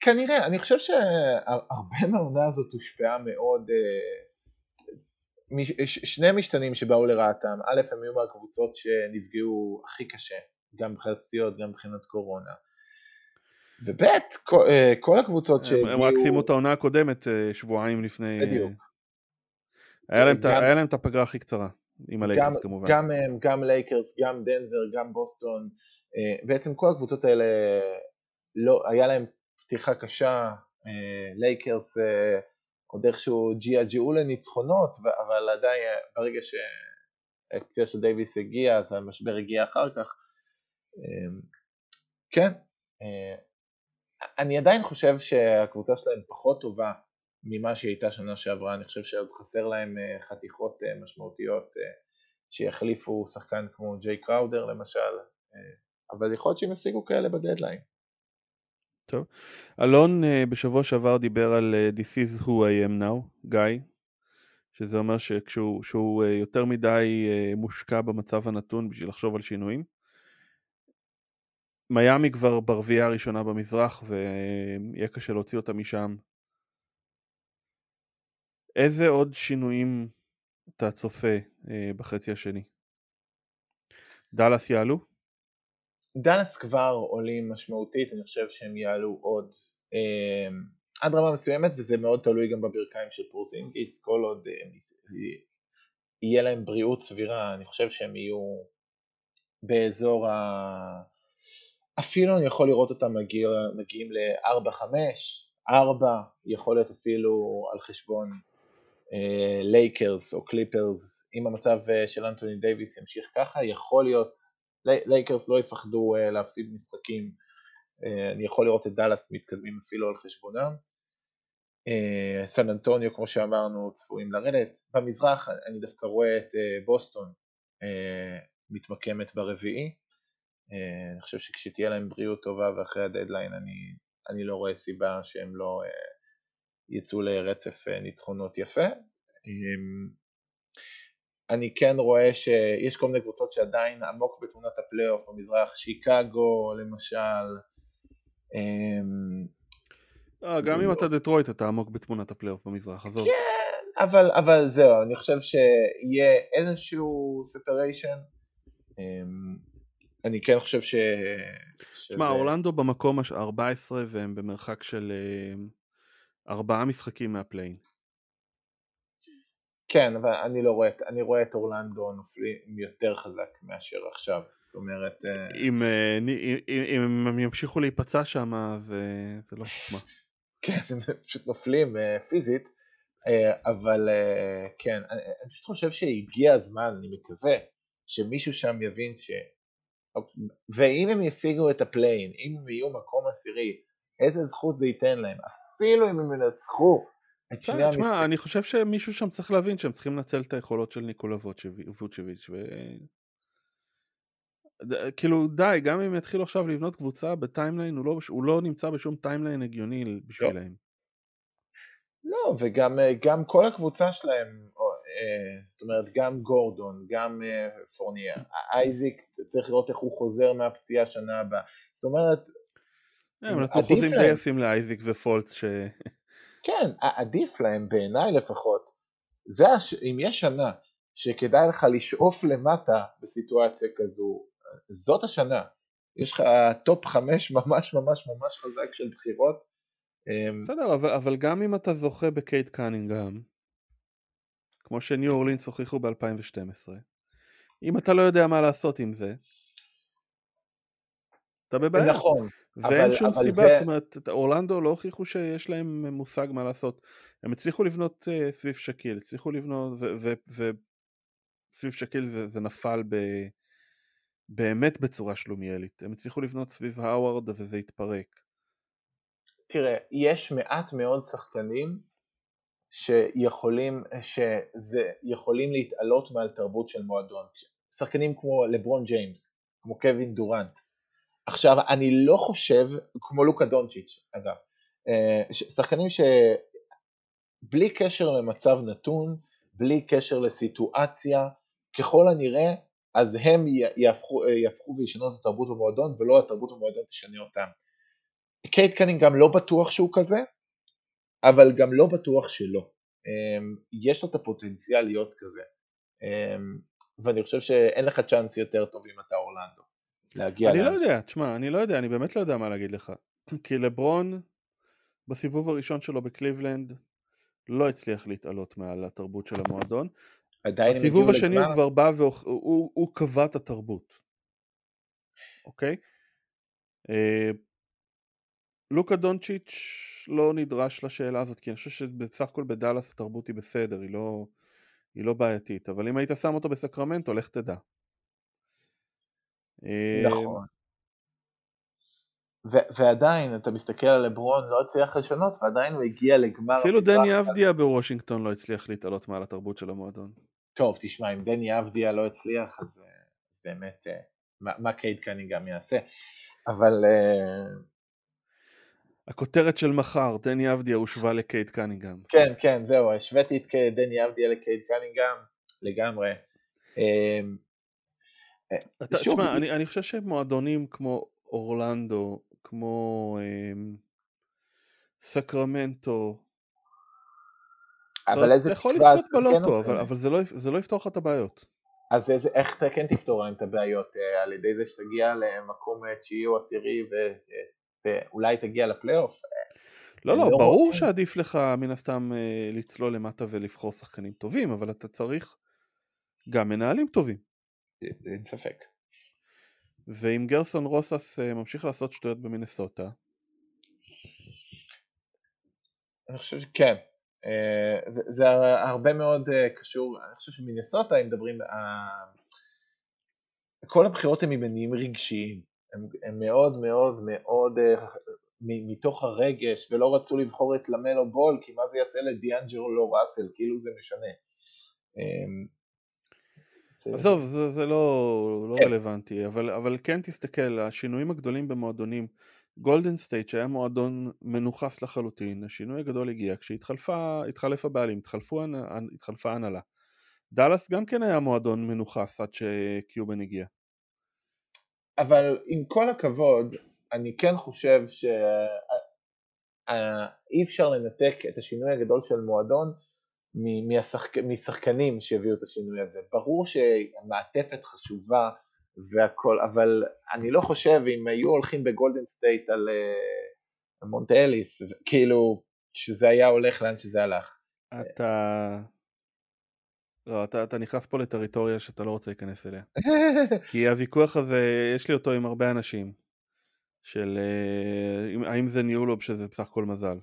כנראה, אני חושב שהרבה מהעונה הזאת הושפעה מאוד, אה, שני משתנים שבאו לרעתם, א' הם היו מהקבוצות שנפגעו הכי קשה, גם מבחינת פציעות, גם מבחינת קורונה, וב' כל, אה, כל הקבוצות שהגיעו... הם רק סיימו את העונה הקודמת אה, שבועיים לפני... בדיוק. היה להם, גם, היה להם את הפגרה הכי קצרה, עם הלייקרס כמובן. גם הם, גם לייקרס, גם דנבר, גם בוסטון, בעצם כל הקבוצות האלה, לא, היה להם פתיחה קשה, אה, לייקרס אה, עוד איכשהו ג'יאג'או לניצחונות, אבל עדיין אה, ברגע שהפציעה של דייוויס הגיע, אז המשבר הגיע אחר כך. כן, אני עדיין חושב שהקבוצה שלהם פחות טובה ממה שהיא הייתה שנה שעברה, אני חושב שעוד חסר להם חתיכות משמעותיות שיחליפו שחקן כמו ג'יי קראודר למשל, אבל יכול להיות שהם ישיגו כאלה בדדליין. טוב. אלון בשבוע שעבר דיבר על This is who I am now, גיא, שזה אומר שכשהוא שהוא, יותר מדי מושקע במצב הנתון בשביל לחשוב על שינויים. מיאמי כבר ברביעייה הראשונה במזרח ויהיה קשה להוציא אותה משם. איזה עוד שינויים אתה צופה uh, בחצי השני? דאלאס יעלו? דאלאס כבר עולים משמעותית, אני חושב שהם יעלו עוד אה, עד רמה מסוימת וזה מאוד תלוי גם בברכיים של פורזינגיס, כל עוד אה, יהיה להם בריאות סבירה, אני חושב שהם יהיו באזור ה... אפילו אני יכול לראות אותם מגיע, מגיעים ל-4-5, 4 יכול להיות אפילו על חשבון לייקרס אה, או קליפרס, אם המצב אה, של אנטוני דייוויס ימשיך ככה, יכול להיות לייקרס לא יפחדו אה, להפסיד משחקים, אה, אני יכול לראות את דאלאס מתקדמים אפילו על חשבונם. אה, סן אנטוניו כמו שאמרנו צפויים לרדת. במזרח אני דווקא רואה את אה, בוסטון אה, מתמקמת ברביעי. אה, אני חושב שכשתהיה להם בריאות טובה ואחרי הדדליין אני, אני לא רואה סיבה שהם לא אה, יצאו לרצף אה, ניצחונות יפה. אמ, אני כן רואה שיש כל מיני קבוצות שעדיין עמוק בתמונת הפלייאוף במזרח, שיקגו למשל. אמ, אה, גם אם אתה דטרויט אתה עמוק בתמונת הפלייאוף במזרח, עזוב. כן, אבל, אבל זהו, אני חושב שיהיה איזשהו separation. אני כן חושב ש... תשמע, שזה... אורלנדו במקום ה-14 והם במרחק של ארבעה משחקים מה play-in. כן, אבל אני לא רואה, אני רואה את אורלנדו נופלים יותר חזק מאשר עכשיו, זאת אומרת... אה, אם, אה, אם, אם הם ימשיכו להיפצע שם, זה, זה לא חוכמה. כן, הם פשוט נופלים אה, פיזית, אבל כן, אני, אני פשוט חושב שהגיע הזמן, אני מקווה, שמישהו שם יבין ש... ואם הם ישיגו את ה play-in, אם הם יהיו מקום עשירי, איזה זכות זה ייתן להם, אפילו אם הם ינצחו את שני המשחקים. תשמע, אני חושב שמישהו שם צריך להבין שהם צריכים לנצל את היכולות של ניקולה ווצ'ביץ' ו... כאילו די, גם אם יתחילו עכשיו לבנות קבוצה ב timeline, הוא לא, הוא לא נמצא בשום timeline הגיוני בשבילהם. לא, לא וגם כל הקבוצה שלהם, אה, זאת אומרת גם גורדון, גם אה, פורניה, אייזיק צריך לראות איך הוא חוזר מהפציעה שנה הבאה, זאת אומרת... הם נתנו חוזים די יפים לאייזיק ופולץ ש... כן, עדיף להם בעיניי לפחות, זה הש... אם יש שנה שכדאי לך לשאוף למטה בסיטואציה כזו, זאת השנה, יש לך טופ חמש ממש ממש ממש חזק של בחירות. אמ, בסדר, אבל, אבל גם אם אתה זוכה בקייד קאנינגהם, כמו שניו אורלינס הוכיחו ב-2012, אם אתה לא יודע מה לעשות עם זה, אתה בבעיה. נכון. ואין אבל, אבל סיבה, זה... זאת אומרת, אורלנדו לא הוכיחו שיש להם מושג מה לעשות. הם הצליחו לבנות uh, סביב שקיל, הצליחו לבנות, וסביב שקיל זה, זה נפל ב... באמת בצורה שלומיאלית. הם הצליחו לבנות סביב האווארד וזה התפרק. תראה, יש מעט מאוד שחקנים שיכולים, שזה, יכולים להתעלות מעל תרבות של מועדון. שחקנים כמו לברון ג'יימס, כמו קווין דורנט, עכשיו, אני לא חושב, כמו לוקה דונצ'יץ', אגב, אה, שחקנים שבלי קשר למצב נתון, בלי קשר לסיטואציה, ככל הנראה, אז הם יהפכו, אה, יהפכו וישנו את התרבות במועדון, ולא התרבות במועדון תשנה אותם. קייד קנינגהם לא בטוח שהוא כזה, אבל גם לא בטוח שלא. אמ, יש לו את הפוטנציאל להיות כזה, אמ, ואני חושב שאין לך צ'אנס יותר טוב אם אתה אורלנדו. להגיע אני לא יודע, תשמע, אני לא יודע, אני באמת לא יודע מה להגיד לך. כי לברון, בסיבוב הראשון שלו בקליבלנד, לא הצליח להתעלות מעל התרבות של המועדון. בסיבוב השני הוא כבר בא והוא קבע את התרבות. אוקיי? אה, לוקה דונצ'יץ' לא נדרש לשאלה הזאת, כי אני חושב שבסך הכל בדאלאס התרבות היא בסדר, היא לא, היא לא בעייתית, אבל אם היית שם אותו בסקרמנטו, לך תדע. נכון. ועדיין אתה מסתכל על לברון לא הצליח לשנות ועדיין הוא הגיע לגמר אפילו דני אבדיה בוושינגטון לא הצליח להתעלות מעל התרבות של המועדון טוב תשמע אם דני אבדיה לא הצליח אז, אה, אז באמת אה, מה, מה קייד קנינגהם יעשה אבל uh... הכותרת של מחר דני אבדיה הושווה לקייד קנינגהם כן כן זהו השוויתי את דני אבדיה לקייד קנינגהם לגמרי אמ, אתה, שוב, תשמע, אני, אני חושב שמועדונים כמו אורלנדו, כמו אה, סקרמנטו, אבל איזה יכול לזכות בלוטו, אבל, אבל זה, לא, זה לא יפתור לך את הבעיות. אז איזה, איך אתה כן תפתור להם את הבעיות? אה, על ידי זה שתגיע למקום אה, תשיעי או עשירי ו, ואולי תגיע לפלייאוף? לא, לא, לא ברור. שעדיף לך מן הסתם לצלול למטה ולבחור שחקנים טובים, אבל אתה צריך גם מנהלים טובים. אין ספק. ואם גרסון רוסס אה, ממשיך לעשות שטויות במינסוטה? אני חושב שכן. אה, זה הרבה מאוד אה, קשור, אני חושב שמינסוטה, אם מדברים, כל הבחירות הן ממניעים רגשיים, הם מאוד מאוד מאוד מתוך הרגש, ולא רצו לבחור את למלו בול, כי מה זה יעשה לדיאנג'לו ראסל, כאילו זה משנה. עזוב, זה, זה לא, לא כן. רלוונטי, אבל, אבל כן תסתכל, השינויים הגדולים במועדונים, גולדן סטייט שהיה מועדון מנוחס לחלוטין, השינוי הגדול הגיע כשהתחלף הבעלים, התחלפו, התחלפה ההנהלה. דאלאס גם כן היה מועדון מנוחס עד שקיובן הגיע. אבל עם כל הכבוד, אני כן חושב שאי אפשר לנתק את השינוי הגדול של מועדון משחק, משחקנים שהביאו את השינוי הזה. ברור שהמעטפת חשובה והכל, אבל אני לא חושב אם היו הולכים בגולדן סטייט על uh, מונטה אליס, כאילו שזה היה הולך לאן שזה הלך. אתה... לא, אתה, אתה נכנס פה לטריטוריה שאתה לא רוצה להיכנס אליה. כי הוויכוח הזה, יש לי אותו עם הרבה אנשים. של uh, האם זה ניהול או שזה בסך הכל מזל.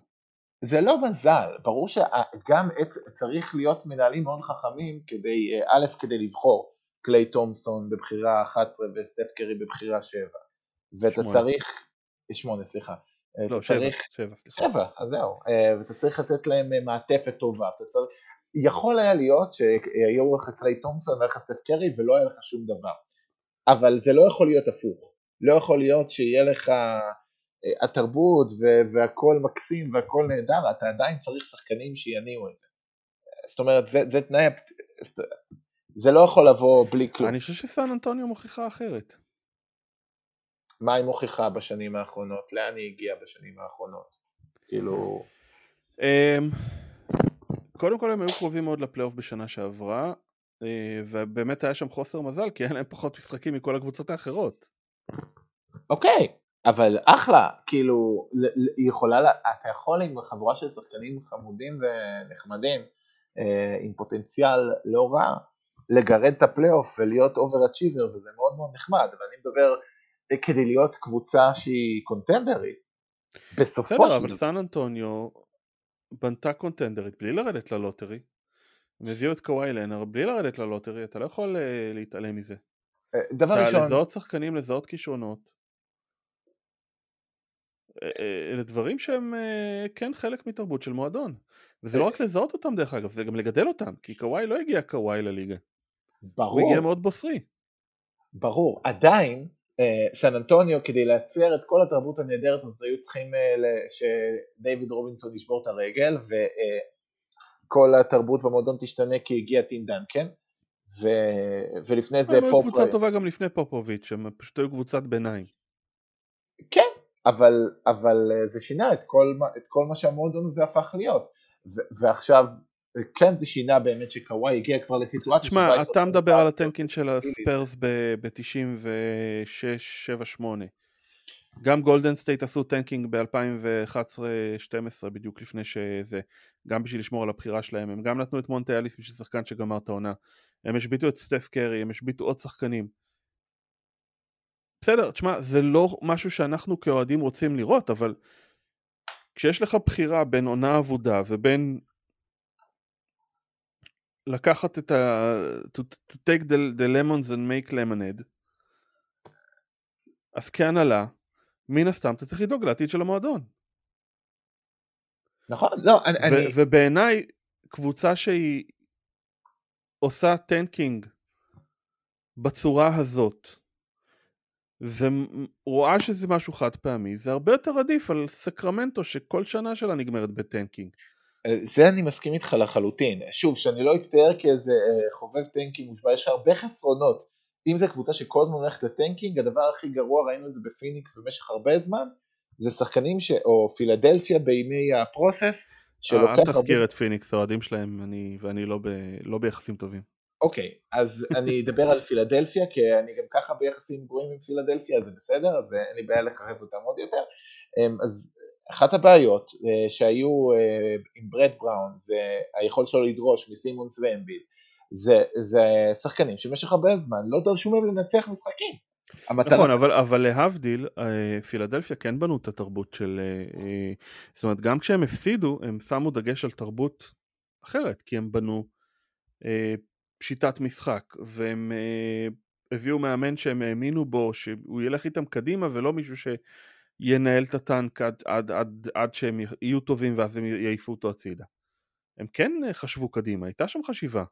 זה לא מזל, ברור שגם צריך להיות מנהלים מאוד חכמים כדי, אה, א', כדי לבחור קליי תומסון בבחירה 11 וסטף קרי בבחירה 7 ואתה שמונה. צריך, 8 סליחה, אה, לא, 7, צריך, 7, סליחה. 7, אז זהו, אה, ואתה צריך לתת להם מעטפת טובה, אתה צריך, יכול היה להיות שהיו לך קליי תומסון והיה לך סטף קרי ולא היה לך שום דבר, אבל זה לא יכול להיות הפוך, לא יכול להיות שיהיה לך התרבות והכל מקסים והכל נהדר, אתה עדיין צריך שחקנים שיניעו את זה. זאת אומרת, זה, זה תנאי, זה לא יכול לבוא בלי כלום. אני חושב שסן אנטוניו מוכיחה אחרת. מה היא מוכיחה בשנים האחרונות? לאן היא הגיעה בשנים האחרונות? כאילו... קודם כל הם היו קרובים מאוד לפלייאוף בשנה שעברה, אה, ובאמת היה שם חוסר מזל כי היה להם פחות משחקים מכל הקבוצות האחרות. אוקיי, אבל אחלה, כאילו, יכולה, אתה יכול עם חבורה של שחקנים חמודים ונחמדים, אה, עם פוטנציאל לא רע, לגרד את הפלייאוף ולהיות overachiever, וזה מאוד מאוד נחמד, אבל אני מדבר אה, כדי להיות קבוצה שהיא קונטנדרית, בסופו של דבר. בסדר, אבל סן אנטוניו בנתה קונטנדרית בלי לרדת ללוטרי. הם הביאו את קוואי לנר בלי לרדת ללוטרי, אתה לא יכול uh, להתעלם מזה. דבר ראשון... לזהות שחקנים, לזהות כישרונות. אה, אה, אלה דברים שהם אה, כן חלק מתרבות של מועדון. וזה לא רק לזהות אותם דרך אגב, זה גם לגדל אותם, כי קוואי לא הגיע קוואי לליגה. ברור. הוא הגיע מאוד בוסרי. ברור, עדיין סן אנטוניו כדי לייצר את כל התרבות הנהדרת הזאת היו צריכים שדייוויד רובינסון ישבור את הרגל וכל התרבות במועדון תשתנה כי הגיע טים דנקן ו... ולפני זה פופ... הם היו קבוצה טובה גם לפני פופוביץ', הם פשוט היו קבוצת ביניים. כן, אבל, אבל אה, זה שינה את כל, את כל מה שהמועדון הזה הפך להיות ו- ועכשיו כן זה שינה באמת שקוואי הגיע כבר לסיטואציה תשמע אתה מדבר על הטנקינג של הספיירס ב-96-7-8 גם גולדן סטייט עשו טנקינג ב-2011-12 בדיוק לפני שזה. גם בשביל לשמור על הבחירה שלהם. הם גם נתנו את מונטה אליס בשביל שחקן שגמר את העונה. הם השביתו את סטף קרי הם השביתו עוד שחקנים. בסדר, תשמע, זה לא משהו שאנחנו כאוהדים רוצים לראות, אבל כשיש לך בחירה בין עונה אבודה ובין לקחת את ה... to, to take the, the lemons and make lemonade, אז כהנהלה, מן הסתם אתה צריך לדאוג לעתיד של המועדון. נכון, לא, אני... ובעיניי, קבוצה שהיא עושה טנקינג בצורה הזאת, ורואה שזה משהו חד פעמי, זה הרבה יותר עדיף על סקרמנטו שכל שנה שלה נגמרת בטנקינג. אה, זה אני מסכים איתך לחלוטין. שוב, שאני לא אצטייר כאיזה אה, חובב טנקינג מושבע, יש הרבה חסרונות. אם זו קבוצה שכל הזמן הולכת לטנקינג, הדבר הכי גרוע, ראינו את זה בפיניקס במשך הרבה זמן, זה שחקנים, ש... או פילדלפיה בימי ה process, שלוקח הרבה... אל תזכיר את פיניקס, האוהדים שלהם, אני, ואני לא, ב... לא ביחסים טובים. אוקיי, אז אני אדבר על פילדלפיה, כי אני גם ככה ביחסים גרועים עם פילדלפיה, זה בסדר, אז אין לי בעיה לחרב אותם עוד יותר. אמ, אז אחת הבעיות אה, שהיו אה, עם ברד בראון והיכולת שלו לדרוש מסימונס ואמביל, זה, זה שחקנים שבמשך הרבה זמן לא דרשו מהם לנצח משחקים. המטרה... נכון, אבל, אבל להבדיל, אה, פילדלפיה כן בנו את התרבות של... זאת אומרת, גם כשהם הפסידו, הם שמו דגש על תרבות אחרת, כי הם בנו שיטת משחק והם uh, הביאו מאמן שהם האמינו בו שהוא ילך איתם קדימה ולא מישהו שינהל את הטנק עד, עד, עד, עד שהם יהיו טובים ואז הם יעיפו אותו הצידה. הם כן אה, חשבו קדימה, הייתה שם חשיבה.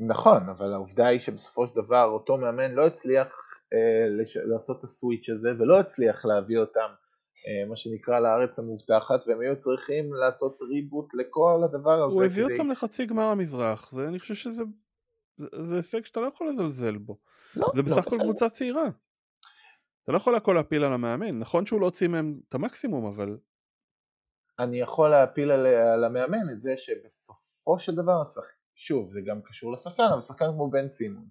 נכון, אבל העובדה היא שבסופו של דבר אותו מאמן לא הצליח אה, לש... לעשות את הסוויץ' הזה ולא הצליח להביא אותם אה, מה שנקרא לארץ המובטחת והם היו צריכים לעשות ריבוט לכל הדבר הזה. הוא הביא כדי... אותם לחצי גמר המזרח ואני חושב שזה זה הישג שאתה לא יכול לזלזל בו. לא, זה לא, בסך הכל לא, קבוצה צעירה. אתה לא יכול הכל להפיל על המאמן, נכון שהוא לא הוציא מהם את המקסימום, אבל... אני יכול להפיל על, על המאמן את זה שבסופו של דבר, שוב, זה גם קשור לשחקן, אבל שחקן כמו בן סימון,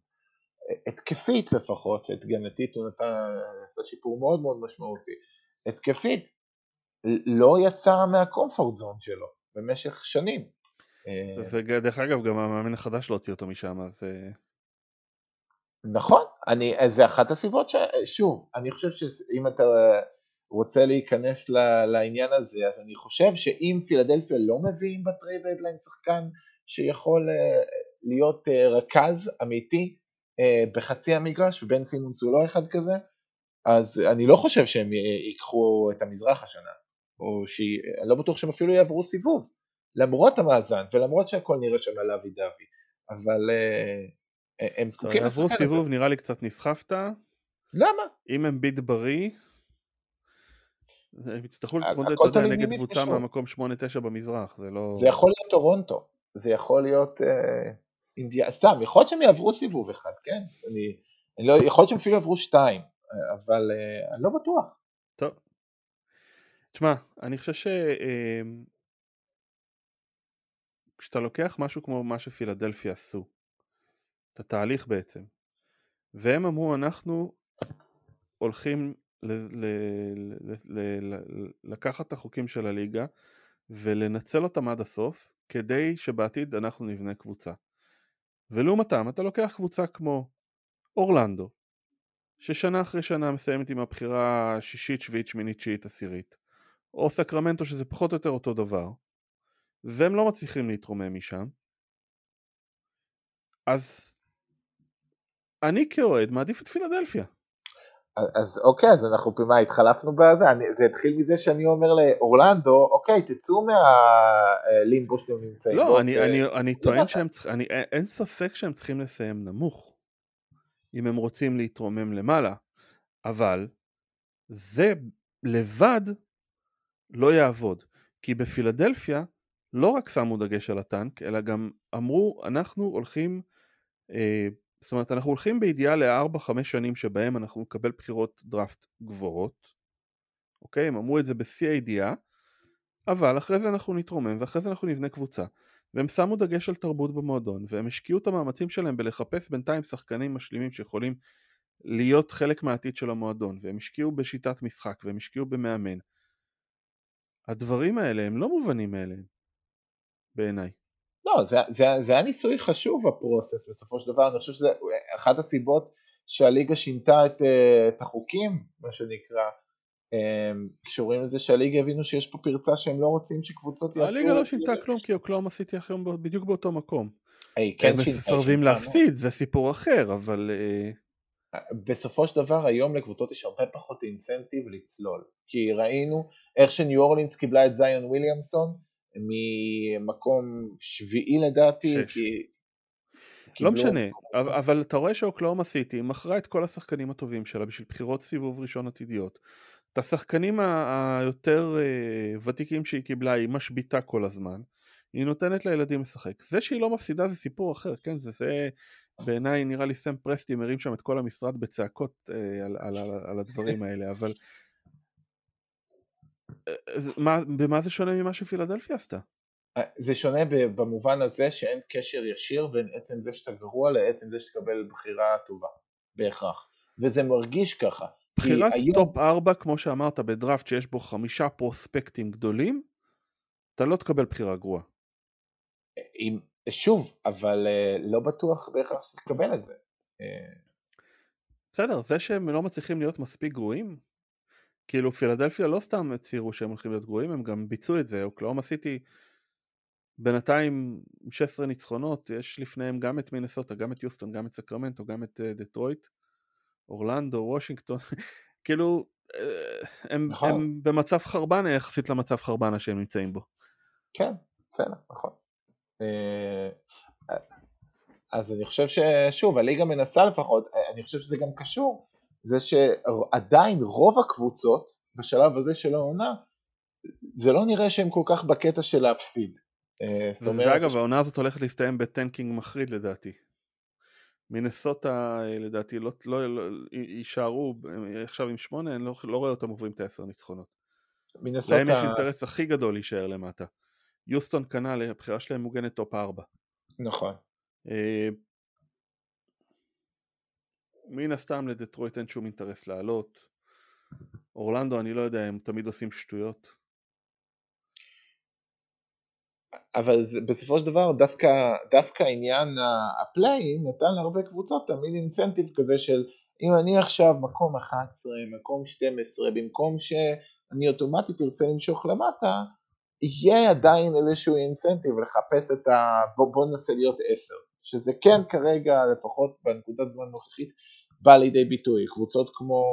התקפית לפחות, התגנתית הוא נתן, עשה שיפור מאוד מאוד משמעותי, התקפית לא יצא מה comfort zone שלו במשך שנים. ודרך אגב גם המאמן החדש לא הוציא אותו משם אז נכון, אני, זה אחת הסיבות ש... שוב, אני חושב שאם אתה רוצה להיכנס לעניין הזה, אז אני חושב שאם פילדלפיה לא מביאים ב trade deadline שחקן שיכול אה, להיות אה, רכז אמיתי אה, בחצי המגרש, ובן סימונס הוא לא אחד כזה, אז אני לא חושב שהם ייקחו את המזרח השנה, או שאני לא בטוח שהם אפילו יעברו סיבוב, למרות המאזן ולמרות שהכל נראה שם על אבי דבי, אבל הם זקוקים לשחקן הזה. עברו סיבוב נראה לי קצת נסחפת. למה? אם הם ביט בריא, הם יצטרכו להתמודד, אתה יודע, נגד קבוצה מהמקום 8-9 במזרח, זה לא... זה יכול להיות טורונטו, זה יכול להיות אה, אינדיה, סתם, יכול להיות שהם יעברו סיבוב אחד, כן? אני, אני לא, יכול להיות שהם אפילו יעברו שתיים, אבל אה, אני לא בטוח. טוב. תשמע, אני חושב ש... אה, כשאתה לוקח משהו כמו מה שפילדלפיה עשו, את התהליך בעצם. והם אמרו אנחנו הולכים ל- ל- ל- לקחת את החוקים של הליגה ולנצל אותם עד הסוף כדי שבעתיד אנחנו נבנה קבוצה. ולעומתם אתה לוקח קבוצה כמו אורלנדו ששנה אחרי שנה מסיימת עם הבחירה שישית, שביעית, שמינית, תשיעית, עשירית או סקרמנטו שזה פחות או יותר אותו דבר והם לא מצליחים להתרומם משם אז אני כאוהד מעדיף את פילדלפיה. אז אוקיי, אז אנחנו מה, התחלפנו בזה? אני, זה התחיל מזה שאני אומר לאורלנדו, אוקיי, תצאו מהלימבו שאתם נמצאים לא, בו. אני, ו... אני, אני טוען שהם צריכים, אני, אין ספק שהם צריכים לסיים נמוך, אם הם רוצים להתרומם למעלה, אבל זה לבד לא יעבוד, כי בפילדלפיה לא רק שמו דגש על הטנק, אלא גם אמרו, אנחנו הולכים אה, זאת אומרת אנחנו הולכים בידיעה ל-4-5 שנים שבהם אנחנו נקבל בחירות דראפט גבוהות, אוקיי? הם אמרו את זה בשיא הידיעה, אבל אחרי זה אנחנו נתרומם ואחרי זה אנחנו נבנה קבוצה. והם שמו דגש על תרבות במועדון והם השקיעו את המאמצים שלהם בלחפש בינתיים שחקנים משלימים שיכולים להיות חלק מהעתיד של המועדון והם השקיעו בשיטת משחק והם השקיעו במאמן. הדברים האלה הם לא מובנים מאליהם בעיניי. לא, זה, זה, זה היה ניסוי חשוב הפרוסס בסופו של דבר, אני חושב שזה אחת הסיבות שהליגה שינתה את, אה, את החוקים, מה שנקרא, אמ, קשורים לזה שהליגה הבינו שיש פה פרצה שהם לא רוצים שקבוצות יעשו... הליגה לא שינתה כלום כי אוקלאום עשיתי היום בדיוק באותו מקום. היא כן הם מסרבים להפסיד, זה סיפור אחר, אבל... אה, בסופו של דבר היום לקבוצות יש הרבה פחות אינסנטיב לצלול, כי ראינו איך שניו אורלינס קיבלה את זיון וויליאמסון, ממקום שביעי לדעתי, שש. כי... לא משנה, אבל, אבל אתה רואה שאוקלאומה סיטי מכרה את כל השחקנים הטובים שלה בשביל בחירות סיבוב ראשון עתידיות. את השחקנים היותר אה, ותיקים שהיא קיבלה היא משביתה כל הזמן. היא נותנת לילדים לשחק. זה שהיא לא מפסידה זה סיפור אחר, כן? זה, זה בעיניי נראה לי סם פרסטי מרים שם את כל המשרד בצעקות אה, על, על, על, על הדברים האלה, אבל מה, במה זה שונה ממה שפילדלפיה עשתה? אה, זה שונה במובן הזה שאין קשר ישיר בין עצם זה שאתה גרוע לעצם זה שתקבל בחירה טובה, בהכרח. וזה מרגיש ככה. בחירת היום... טופ 4, כמו שאמרת, בדראפט שיש בו חמישה פרוספקטים גדולים, אתה לא תקבל בחירה גרועה. עם, שוב, אבל אה, לא בטוח בהכרח שתקבל את זה. אה, בסדר, זה שהם לא מצליחים להיות מספיק גרועים, כאילו פילדלפיה לא סתם הצהירו שהם הולכים להיות גרועים, הם גם ביצעו את זה, אוקלהומה סיטי בינתיים 16 ניצחונות, יש לפניהם גם את מינסוטה, גם את יוסטון, גם את סקרמנטו, גם את uh, דטרויט, אורלנדו, וושינגטון, כאילו uh, הם, נכון. הם במצב חרבן יחסית למצב חרבנה שהם נמצאים בו. כן, בסדר, נכון. אה, אז אני חושב ששוב, הליגה מנסה לפחות, אני חושב שזה גם קשור זה שעדיין רוב הקבוצות בשלב הזה של העונה זה לא נראה שהם כל כך בקטע של להפסיד. אה, ואגב העונה הזאת הולכת להסתיים בטנקינג מחריד לדעתי. מינסוטה לדעתי לא, לא, לא יישארו עכשיו עם שמונה, אני לא, לא רואה אותם עוברים את העשר ניצחונות. מינסוטה... להם יש אינטרס הכי גדול להישאר למטה. יוסטון כנ"ל, הבחירה שלהם מוגנת טופ ארבע. נכון. מן הסתם לדטרויט אין שום אינטרס לעלות. אורלנדו אני לא יודע, הם תמיד עושים שטויות. אבל זה, בסופו של דבר דווקא, דווקא עניין הפליי נתן להרבה קבוצות תמיד אינסנטיב כזה של אם אני עכשיו מקום 11, מקום 12, במקום שאני אוטומטית ארצה למשוך למטה, יהיה עדיין איזשהו אינסנטיב לחפש את ה... בוא, בוא ננסה להיות 10, שזה כן כרגע, לפחות בנקודת זמן נוכחית, בא לידי ביטוי. קבוצות כמו,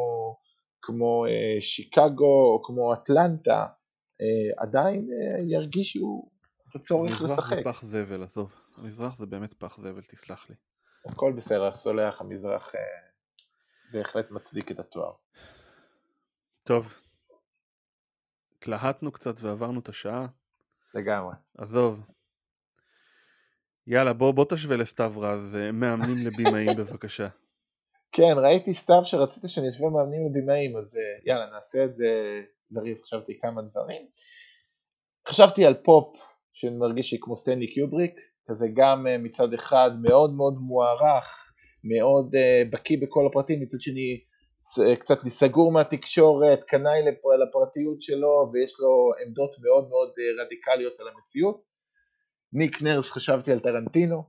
כמו אה, שיקגו או כמו אטלנטה אה, עדיין אה, ירגישו את הצורך לשחק. המזרח זה פח זבל, עזוב. המזרח זה באמת פח זבל, תסלח לי. הכל בסדר, סולח, המזרח אה, בהחלט מצדיק את התואר. טוב, התלהטנו קצת ועברנו את השעה. לגמרי. עזוב. יאללה, בוא, בוא תשווה לסתיו רז, אה, מאמנים לבימאים בבקשה. כן, ראיתי סתיו שרצית שאני אשווה מאמנים לבימאים, אז אה, יאללה, נעשה את זה זריז, חשבתי כמה דברים. חשבתי על פופ, שמרגיש שהוא כמו סטנלי קיובריק, כזה גם אה, מצד אחד מאוד מאוד מוערך, מאוד בקיא בכל הפרטים, מצד שני קצת סגור מהתקשורת, קנאי לפרטיות שלו ויש לו עמדות מאוד מאוד אה, רדיקליות על המציאות. ניק נרס חשבתי על טרנטינו,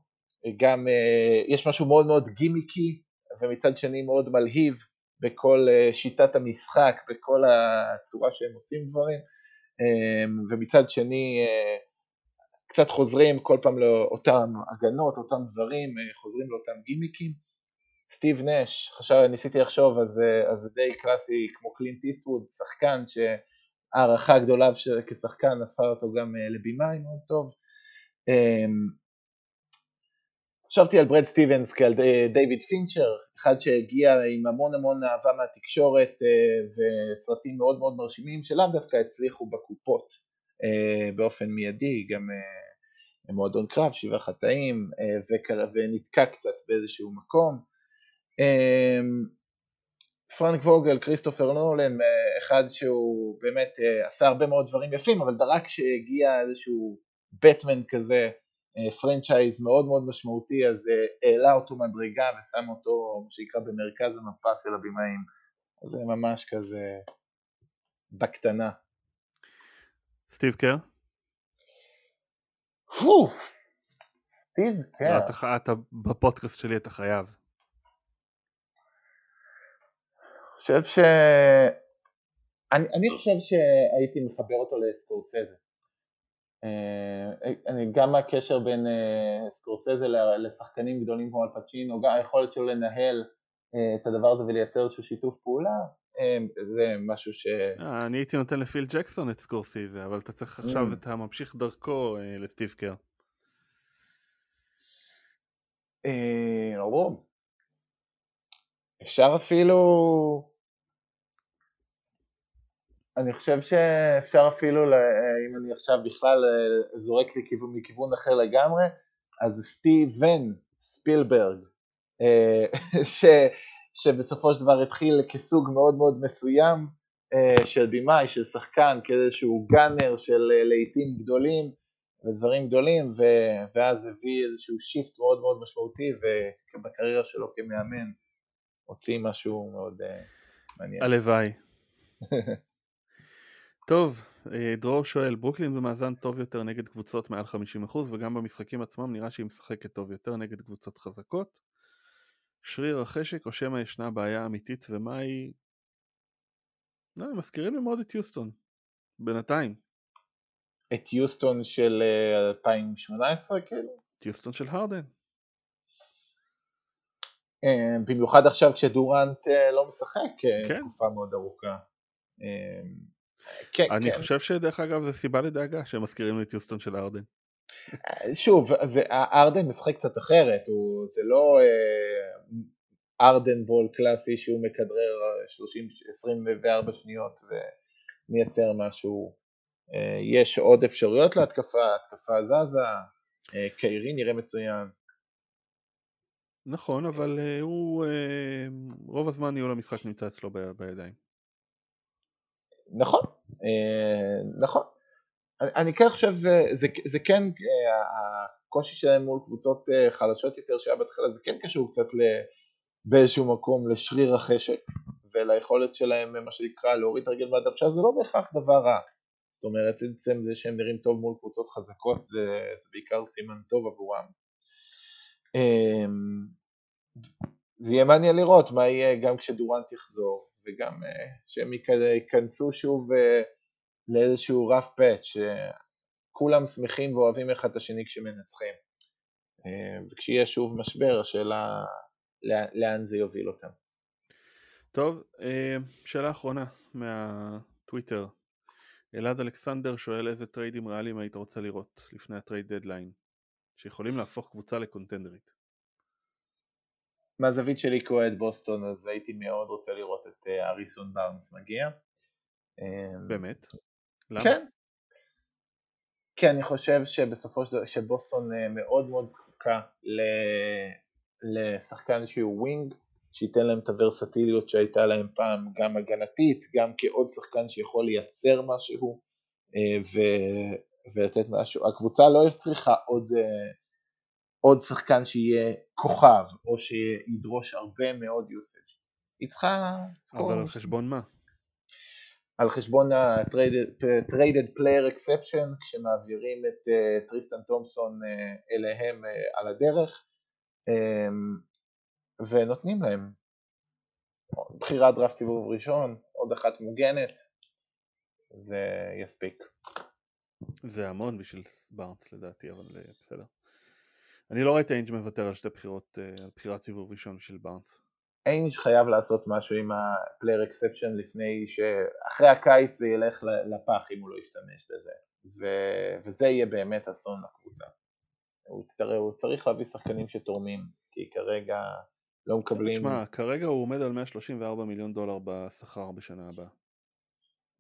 גם אה, יש משהו מאוד מאוד גימיקי ומצד שני מאוד מלהיב בכל אה, שיטת המשחק, בכל הצורה שהם עושים דברים, ומצד שני קצת חוזרים כל פעם לאותם הגנות, אותם דברים, חוזרים לאותם גימיקים. סטיב נש, חשב, ניסיתי לחשוב, אז, זה די קלאסי כמו קלינט איסטווד, שחקן שהערכה גדולה כשחקן הפכה אותו גם אה, לבימאי מאוד טוב. חשבתי על ברד סטיבנס כעל דיוויד פינצ'ר, אחד שהגיע עם המון המון אהבה מהתקשורת אה, וסרטים מאוד מאוד מרשימים שלאו דווקא הצליחו בקופות אה, באופן מיידי, גם מועדון קרב, שבעה חטאים, ונתקע קצת באיזשהו מקום. פרנק ווגל, כריסטופר נולן, אחד שהוא באמת אה, עשה הרבה מאוד דברים יפים, אבל רק כשהגיע איזשהו בטמן כזה, franchise מאוד מאוד משמעותי, אז אה, העלה אותו מדרגה ושם אותו, מה שנקרא, במרכז המפה של הבימאים. אז זה ממש כזה בקטנה. סטיב קר? סטיב קר. לא, אתה בפודקאסט שלי אתה חייב. חושב ש... אני, אני חושב שהייתי מחבר אותו לסקורסזה. אה, אני, גם הקשר בין אה, סקורסזה לשחקנים גדולים כמו אלפצ'ינו, גם היכולת שלו לנהל אה, את הדבר הזה ולייצר איזשהו שיתוף פעולה, זה משהו ש... אני הייתי נותן לפיל ג'קסון את סקורסזה, אבל אתה צריך עכשיו mm. את הממשיך דרכו לסטיב קר. ברור. אפשר אפילו אני חושב שאפשר אפילו, אם אני עכשיו בכלל אה, זורק לי כיוון, מכיוון אחר לגמרי, אז סטיבן ספילברג, אה, ש, שבסופו של דבר התחיל כסוג מאוד מאוד מסוים אה, של במאי, של שחקן, כאיזשהו גאנר של לעיתים גדולים ודברים גדולים, ו, ואז הביא איזשהו shift מאוד מאוד משמעותי, ובקריירה שלו כמאמן הוציא משהו מאוד מעניין. הלוואי. טוב, אה, דרור שואל, ברוקלין במאזן טוב יותר נגד קבוצות מעל 50% וגם במשחקים עצמם נראה שהיא משחקת טוב יותר נגד קבוצות חזקות. שריר החשק או שמא ישנה בעיה אמיתית ומה היא... לא, הם מזכירים לי מאוד את יוסטון, בינתיים. את יוסטון של 2018 אה, כאילו? את יוסטון של הרדן. אה, במיוחד עכשיו כשדורנט לא משחק כן. תקופה מאוד ארוכה. כן, אני כן. חושב שדרך אגב זה סיבה לדאגה שהם מזכירים את יוסטון של ארדן. שוב, זה, ארדן משחק קצת אחרת, הוא, זה לא אה, ארדן בול קלאסי שהוא מכדרר 30, 24 שניות ומייצר משהו. אה, יש עוד אפשרויות להתקפה, התקפה זזה, אה, קיירי נראה מצוין. נכון, אבל הוא רוב הזמן ניהול המשחק נמצא אצלו בידיים. נכון, אה, נכון. אני, כן חושב, אה, זה, זה כן, אה, הקושי שלהם מול קבוצות חלשות יותר שהיה בהתחלה, זה כן קשור קצת באיזשהו מקום לשריר החשק וליכולת שלהם מה שנקרא להוריד את הרגל עכשיו זה לא בהכרח דבר רע, זאת אומרת עצם זה שהם נראים טוב מול קבוצות חזקות זה, זה בעיקר סימן טוב עבורם. זה יהיה מעניין לראות מה יהיה גם כשדורנט יחזור וגם אה, שהם ייכנסו שוב אה, לאיזשהו רף פאץ' שכולם שמחים ואוהבים אחד את השני כשמנצחים. אה, וכשיהיה שוב משבר השאלה לאן זה יוביל אותם. טוב, שאלה אחרונה מהטוויטר. אלעד אלכסנדר שואל איזה טריידים ריאליים היית רוצה לראות לפני ה trade deadline שיכולים להפוך קבוצה לקונטנדרית. מהזווית שלי כאוהד בוסטון אז הייתי מאוד רוצה לראות את אה, האריסון בארנס מגיע. אמ, באמת? למה? כן. כי אני חושב שבסופו של דבר שבוסטון אה, מאוד מאוד זקוקה ל... לשחקן שהוא wing שייתן להם את הוורסטיליות שהייתה להם פעם גם הגנתית גם כעוד שחקן שיכול לייצר משהו אה, ו... ולתת משהו. הקבוצה לא צריכה עוד עוד שחקן שיהיה כוכב או שידרוש הרבה מאוד usage. היא צריכה... אבל על חשבון מה? על חשבון ה- traded player exception כשמעבירים את אה, טריסטן תומפסון אה, אליהם uh, על הדרך אמ, ונותנים להם בחירת דראפט סיבוב ראשון, עוד אחת מוגנת, זה יספיק. זה המון בשביל בארנס לדעתי, אבל בסדר. אני לא רואה את איינג' מוותר על שתי בחירות, אה, על בחירת סיבוב ראשון של בארנס. איינג' חייב לעשות משהו עם ה player exception לפני שאחרי הקיץ זה ילך לפח אם הוא לא ישתמש בזה ו... וזה יהיה באמת אסון לקבוצה. הוא, צטר... הוא צריך להביא שחקנים שתורמים כי כרגע לא מקבלים... תשמע, כרגע הוא עומד על 134 מיליון דולר בשכר בשנה הבאה.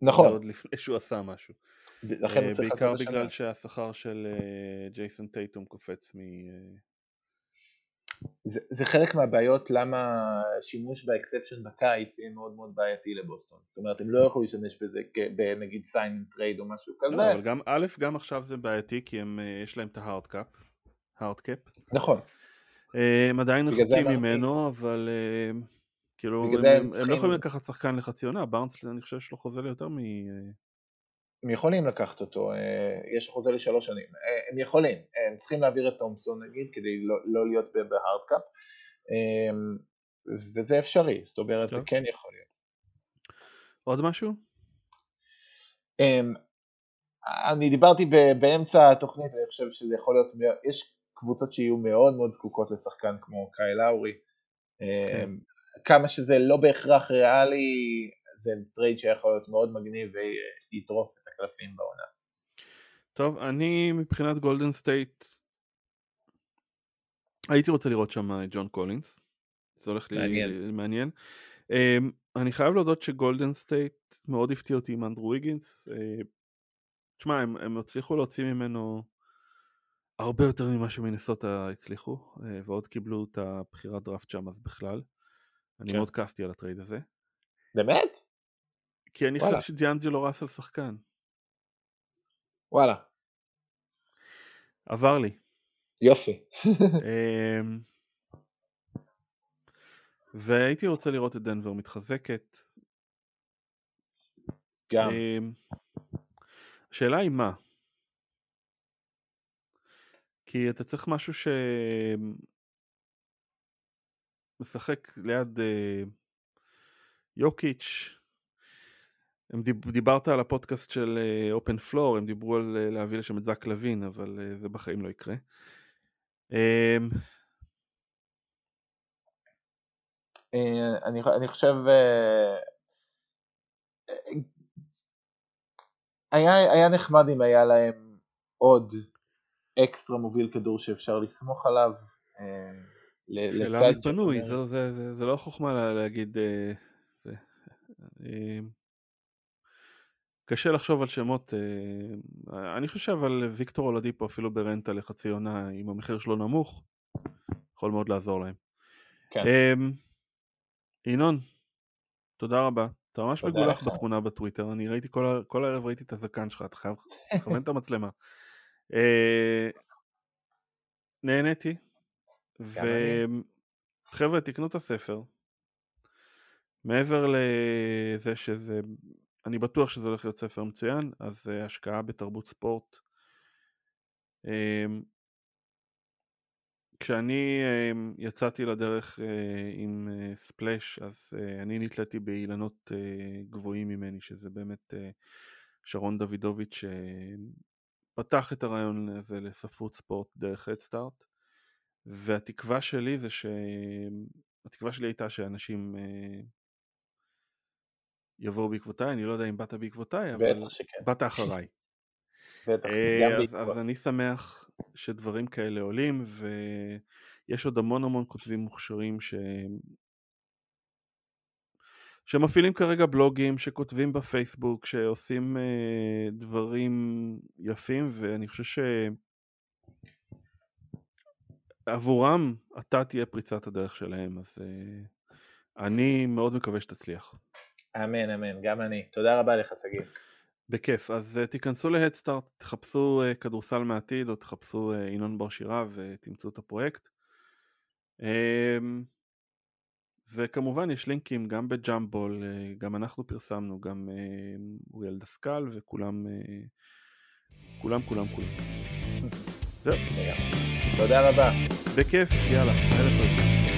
נכון. זה עוד לפני שהוא עשה משהו. לכן אה, בעיקר בגלל שהשכר של אה, ג'ייסון טייטום קופץ מ... אה... זה, זה חלק מהבעיות למה שימוש ב exception בקיץ יהיה מאוד מאוד בעייתי לבוסטון. זאת אומרת, הם לא יוכלו להשתמש בזה בנגיד sign trade או משהו כזה. לא, אבל גם, א', גם עכשיו זה בעייתי כי הם, יש להם את ה hard cap. hard cap. נכון. הם עדיין רחוקים ממנו, אבל כאילו, הם, הם, הם לא יכולים לקחת שחקן לחצי עונה, בארנס אני חושב שיש לו חוזה ליותר מ... הם יכולים לקחת אותו, אה, יש חוזה לשלוש שנים, אה, הם יכולים, הם צריכים להעביר את תומפסון נגיד כדי לא, לא להיות ב hard cap אה, וזה אפשרי, זאת אומרת טוב. זה כן יכול להיות. עוד משהו? אני דיברתי באמצע התוכנית ואני חושב שזה יכול להיות, יש קבוצות שיהיו מאוד מאוד זקוקות לשחקן כמו קייל לאורי, כן. כמה שזה לא בהכרח ריאלי, זה trade שיכול להיות מאוד מגניב ויטרוף את הקלפים בעונה. טוב, אני מבחינת גולדן סטייט הייתי רוצה לראות שם את ג'ון קולינס, זה הולך מעניין. לי מעניין. אמ, אני חייב להודות שגולדן סטייט מאוד הפתיע אותי עם אנדרו ויגינס. אה, תשמע, הם, הם הצליחו להוציא ממנו הרבה יותר ממה שמנסוטה הצליחו, אה, ועוד קיבלו את הבחירת דראפט שם אז בכלל. אני כן. מאוד כעסתי על ה trade הזה. באמת? כי אני. חושב שדיאנג'לו ראסל שחקן. וואלה. עבר לי. יופי. אמ, והייתי רוצה לראות את דנבר מתחזקת. גם. אמ, השאלה היא מה. כי אתה צריך משהו שמשחק ליד אה, יוקיץ', הם דיב, דיברת על הפודקאסט של אופן uh, פלור, הם דיברו על uh, להביא לשם את זק לוין, אבל uh, זה בחיים לא יקרה. Um, אני, אני חושב, uh, היה, היה נחמד אם היה להם עוד אקסטרה מוביל כדור שאפשר לסמוך עליו. שאלה מי פנוי, זה, זה, זה, זה לא חוכמה להגיד, זה. קשה לחשוב על שמות, אה, אני חושב על ויקטור אולדיפו אפילו ברנטה לחצי עונה, אם המחיר שלו נמוך, יכול מאוד לעזור להם. כן. אמ, ינון, תודה רבה. אתה ממש מגולח בתמונה בטוויטר, אני ראיתי כל, כל הערב ראיתי את הזקן שלך, אתה חייב לכוון את המצלמה. אה, נהניתי, ואני חבר'ה, תקנו את הספר. מעבר לזה שזה, אני בטוח שזה הולך להיות ספר מצוין, אז השקעה בתרבות ספורט. אמ, כשאני אמ, יצאתי לדרך אה, עם ספלאש, אז אני נתליתי באילנות גבוהים ממני, שזה באמת שרון דוידוביץ' פתח את הרעיון הזה לספרות ספורט דרך הדסטארט והתקווה שלי זה ש... התקווה שלי הייתה שאנשים אה, יבואו בעקבותיי, אני לא יודע אם באת בעקבותיי, אבל שכן. באת אחריי. בטח, אה, אז, אז אני שמח שדברים כאלה עולים ויש עוד המון המון כותבים מוכשרים ש... שמפעילים כרגע בלוגים, שכותבים בפייסבוק, שעושים אה, דברים יפים, ואני חושב שעבורם אתה תהיה פריצת הדרך שלהם, אז אה, אני מאוד מקווה שתצליח. אמן, אמן, גם אני. תודה רבה לך, שגיא. בכיף, אז uh, תיכנסו להדסטארט, תחפשו uh, כדורסל מעתיד או תחפשו uh, ינון בר שירה ותמצאו את הפרויקט. Uh, וכמובן יש לינקים גם בג'אמבול, אה, גם אנחנו פרסמנו, גם אה, אוריאל דסקל וכולם, אה, כולם כולם כולם. זהו. תודה רבה. בכיף, יאללה, ערב טוב.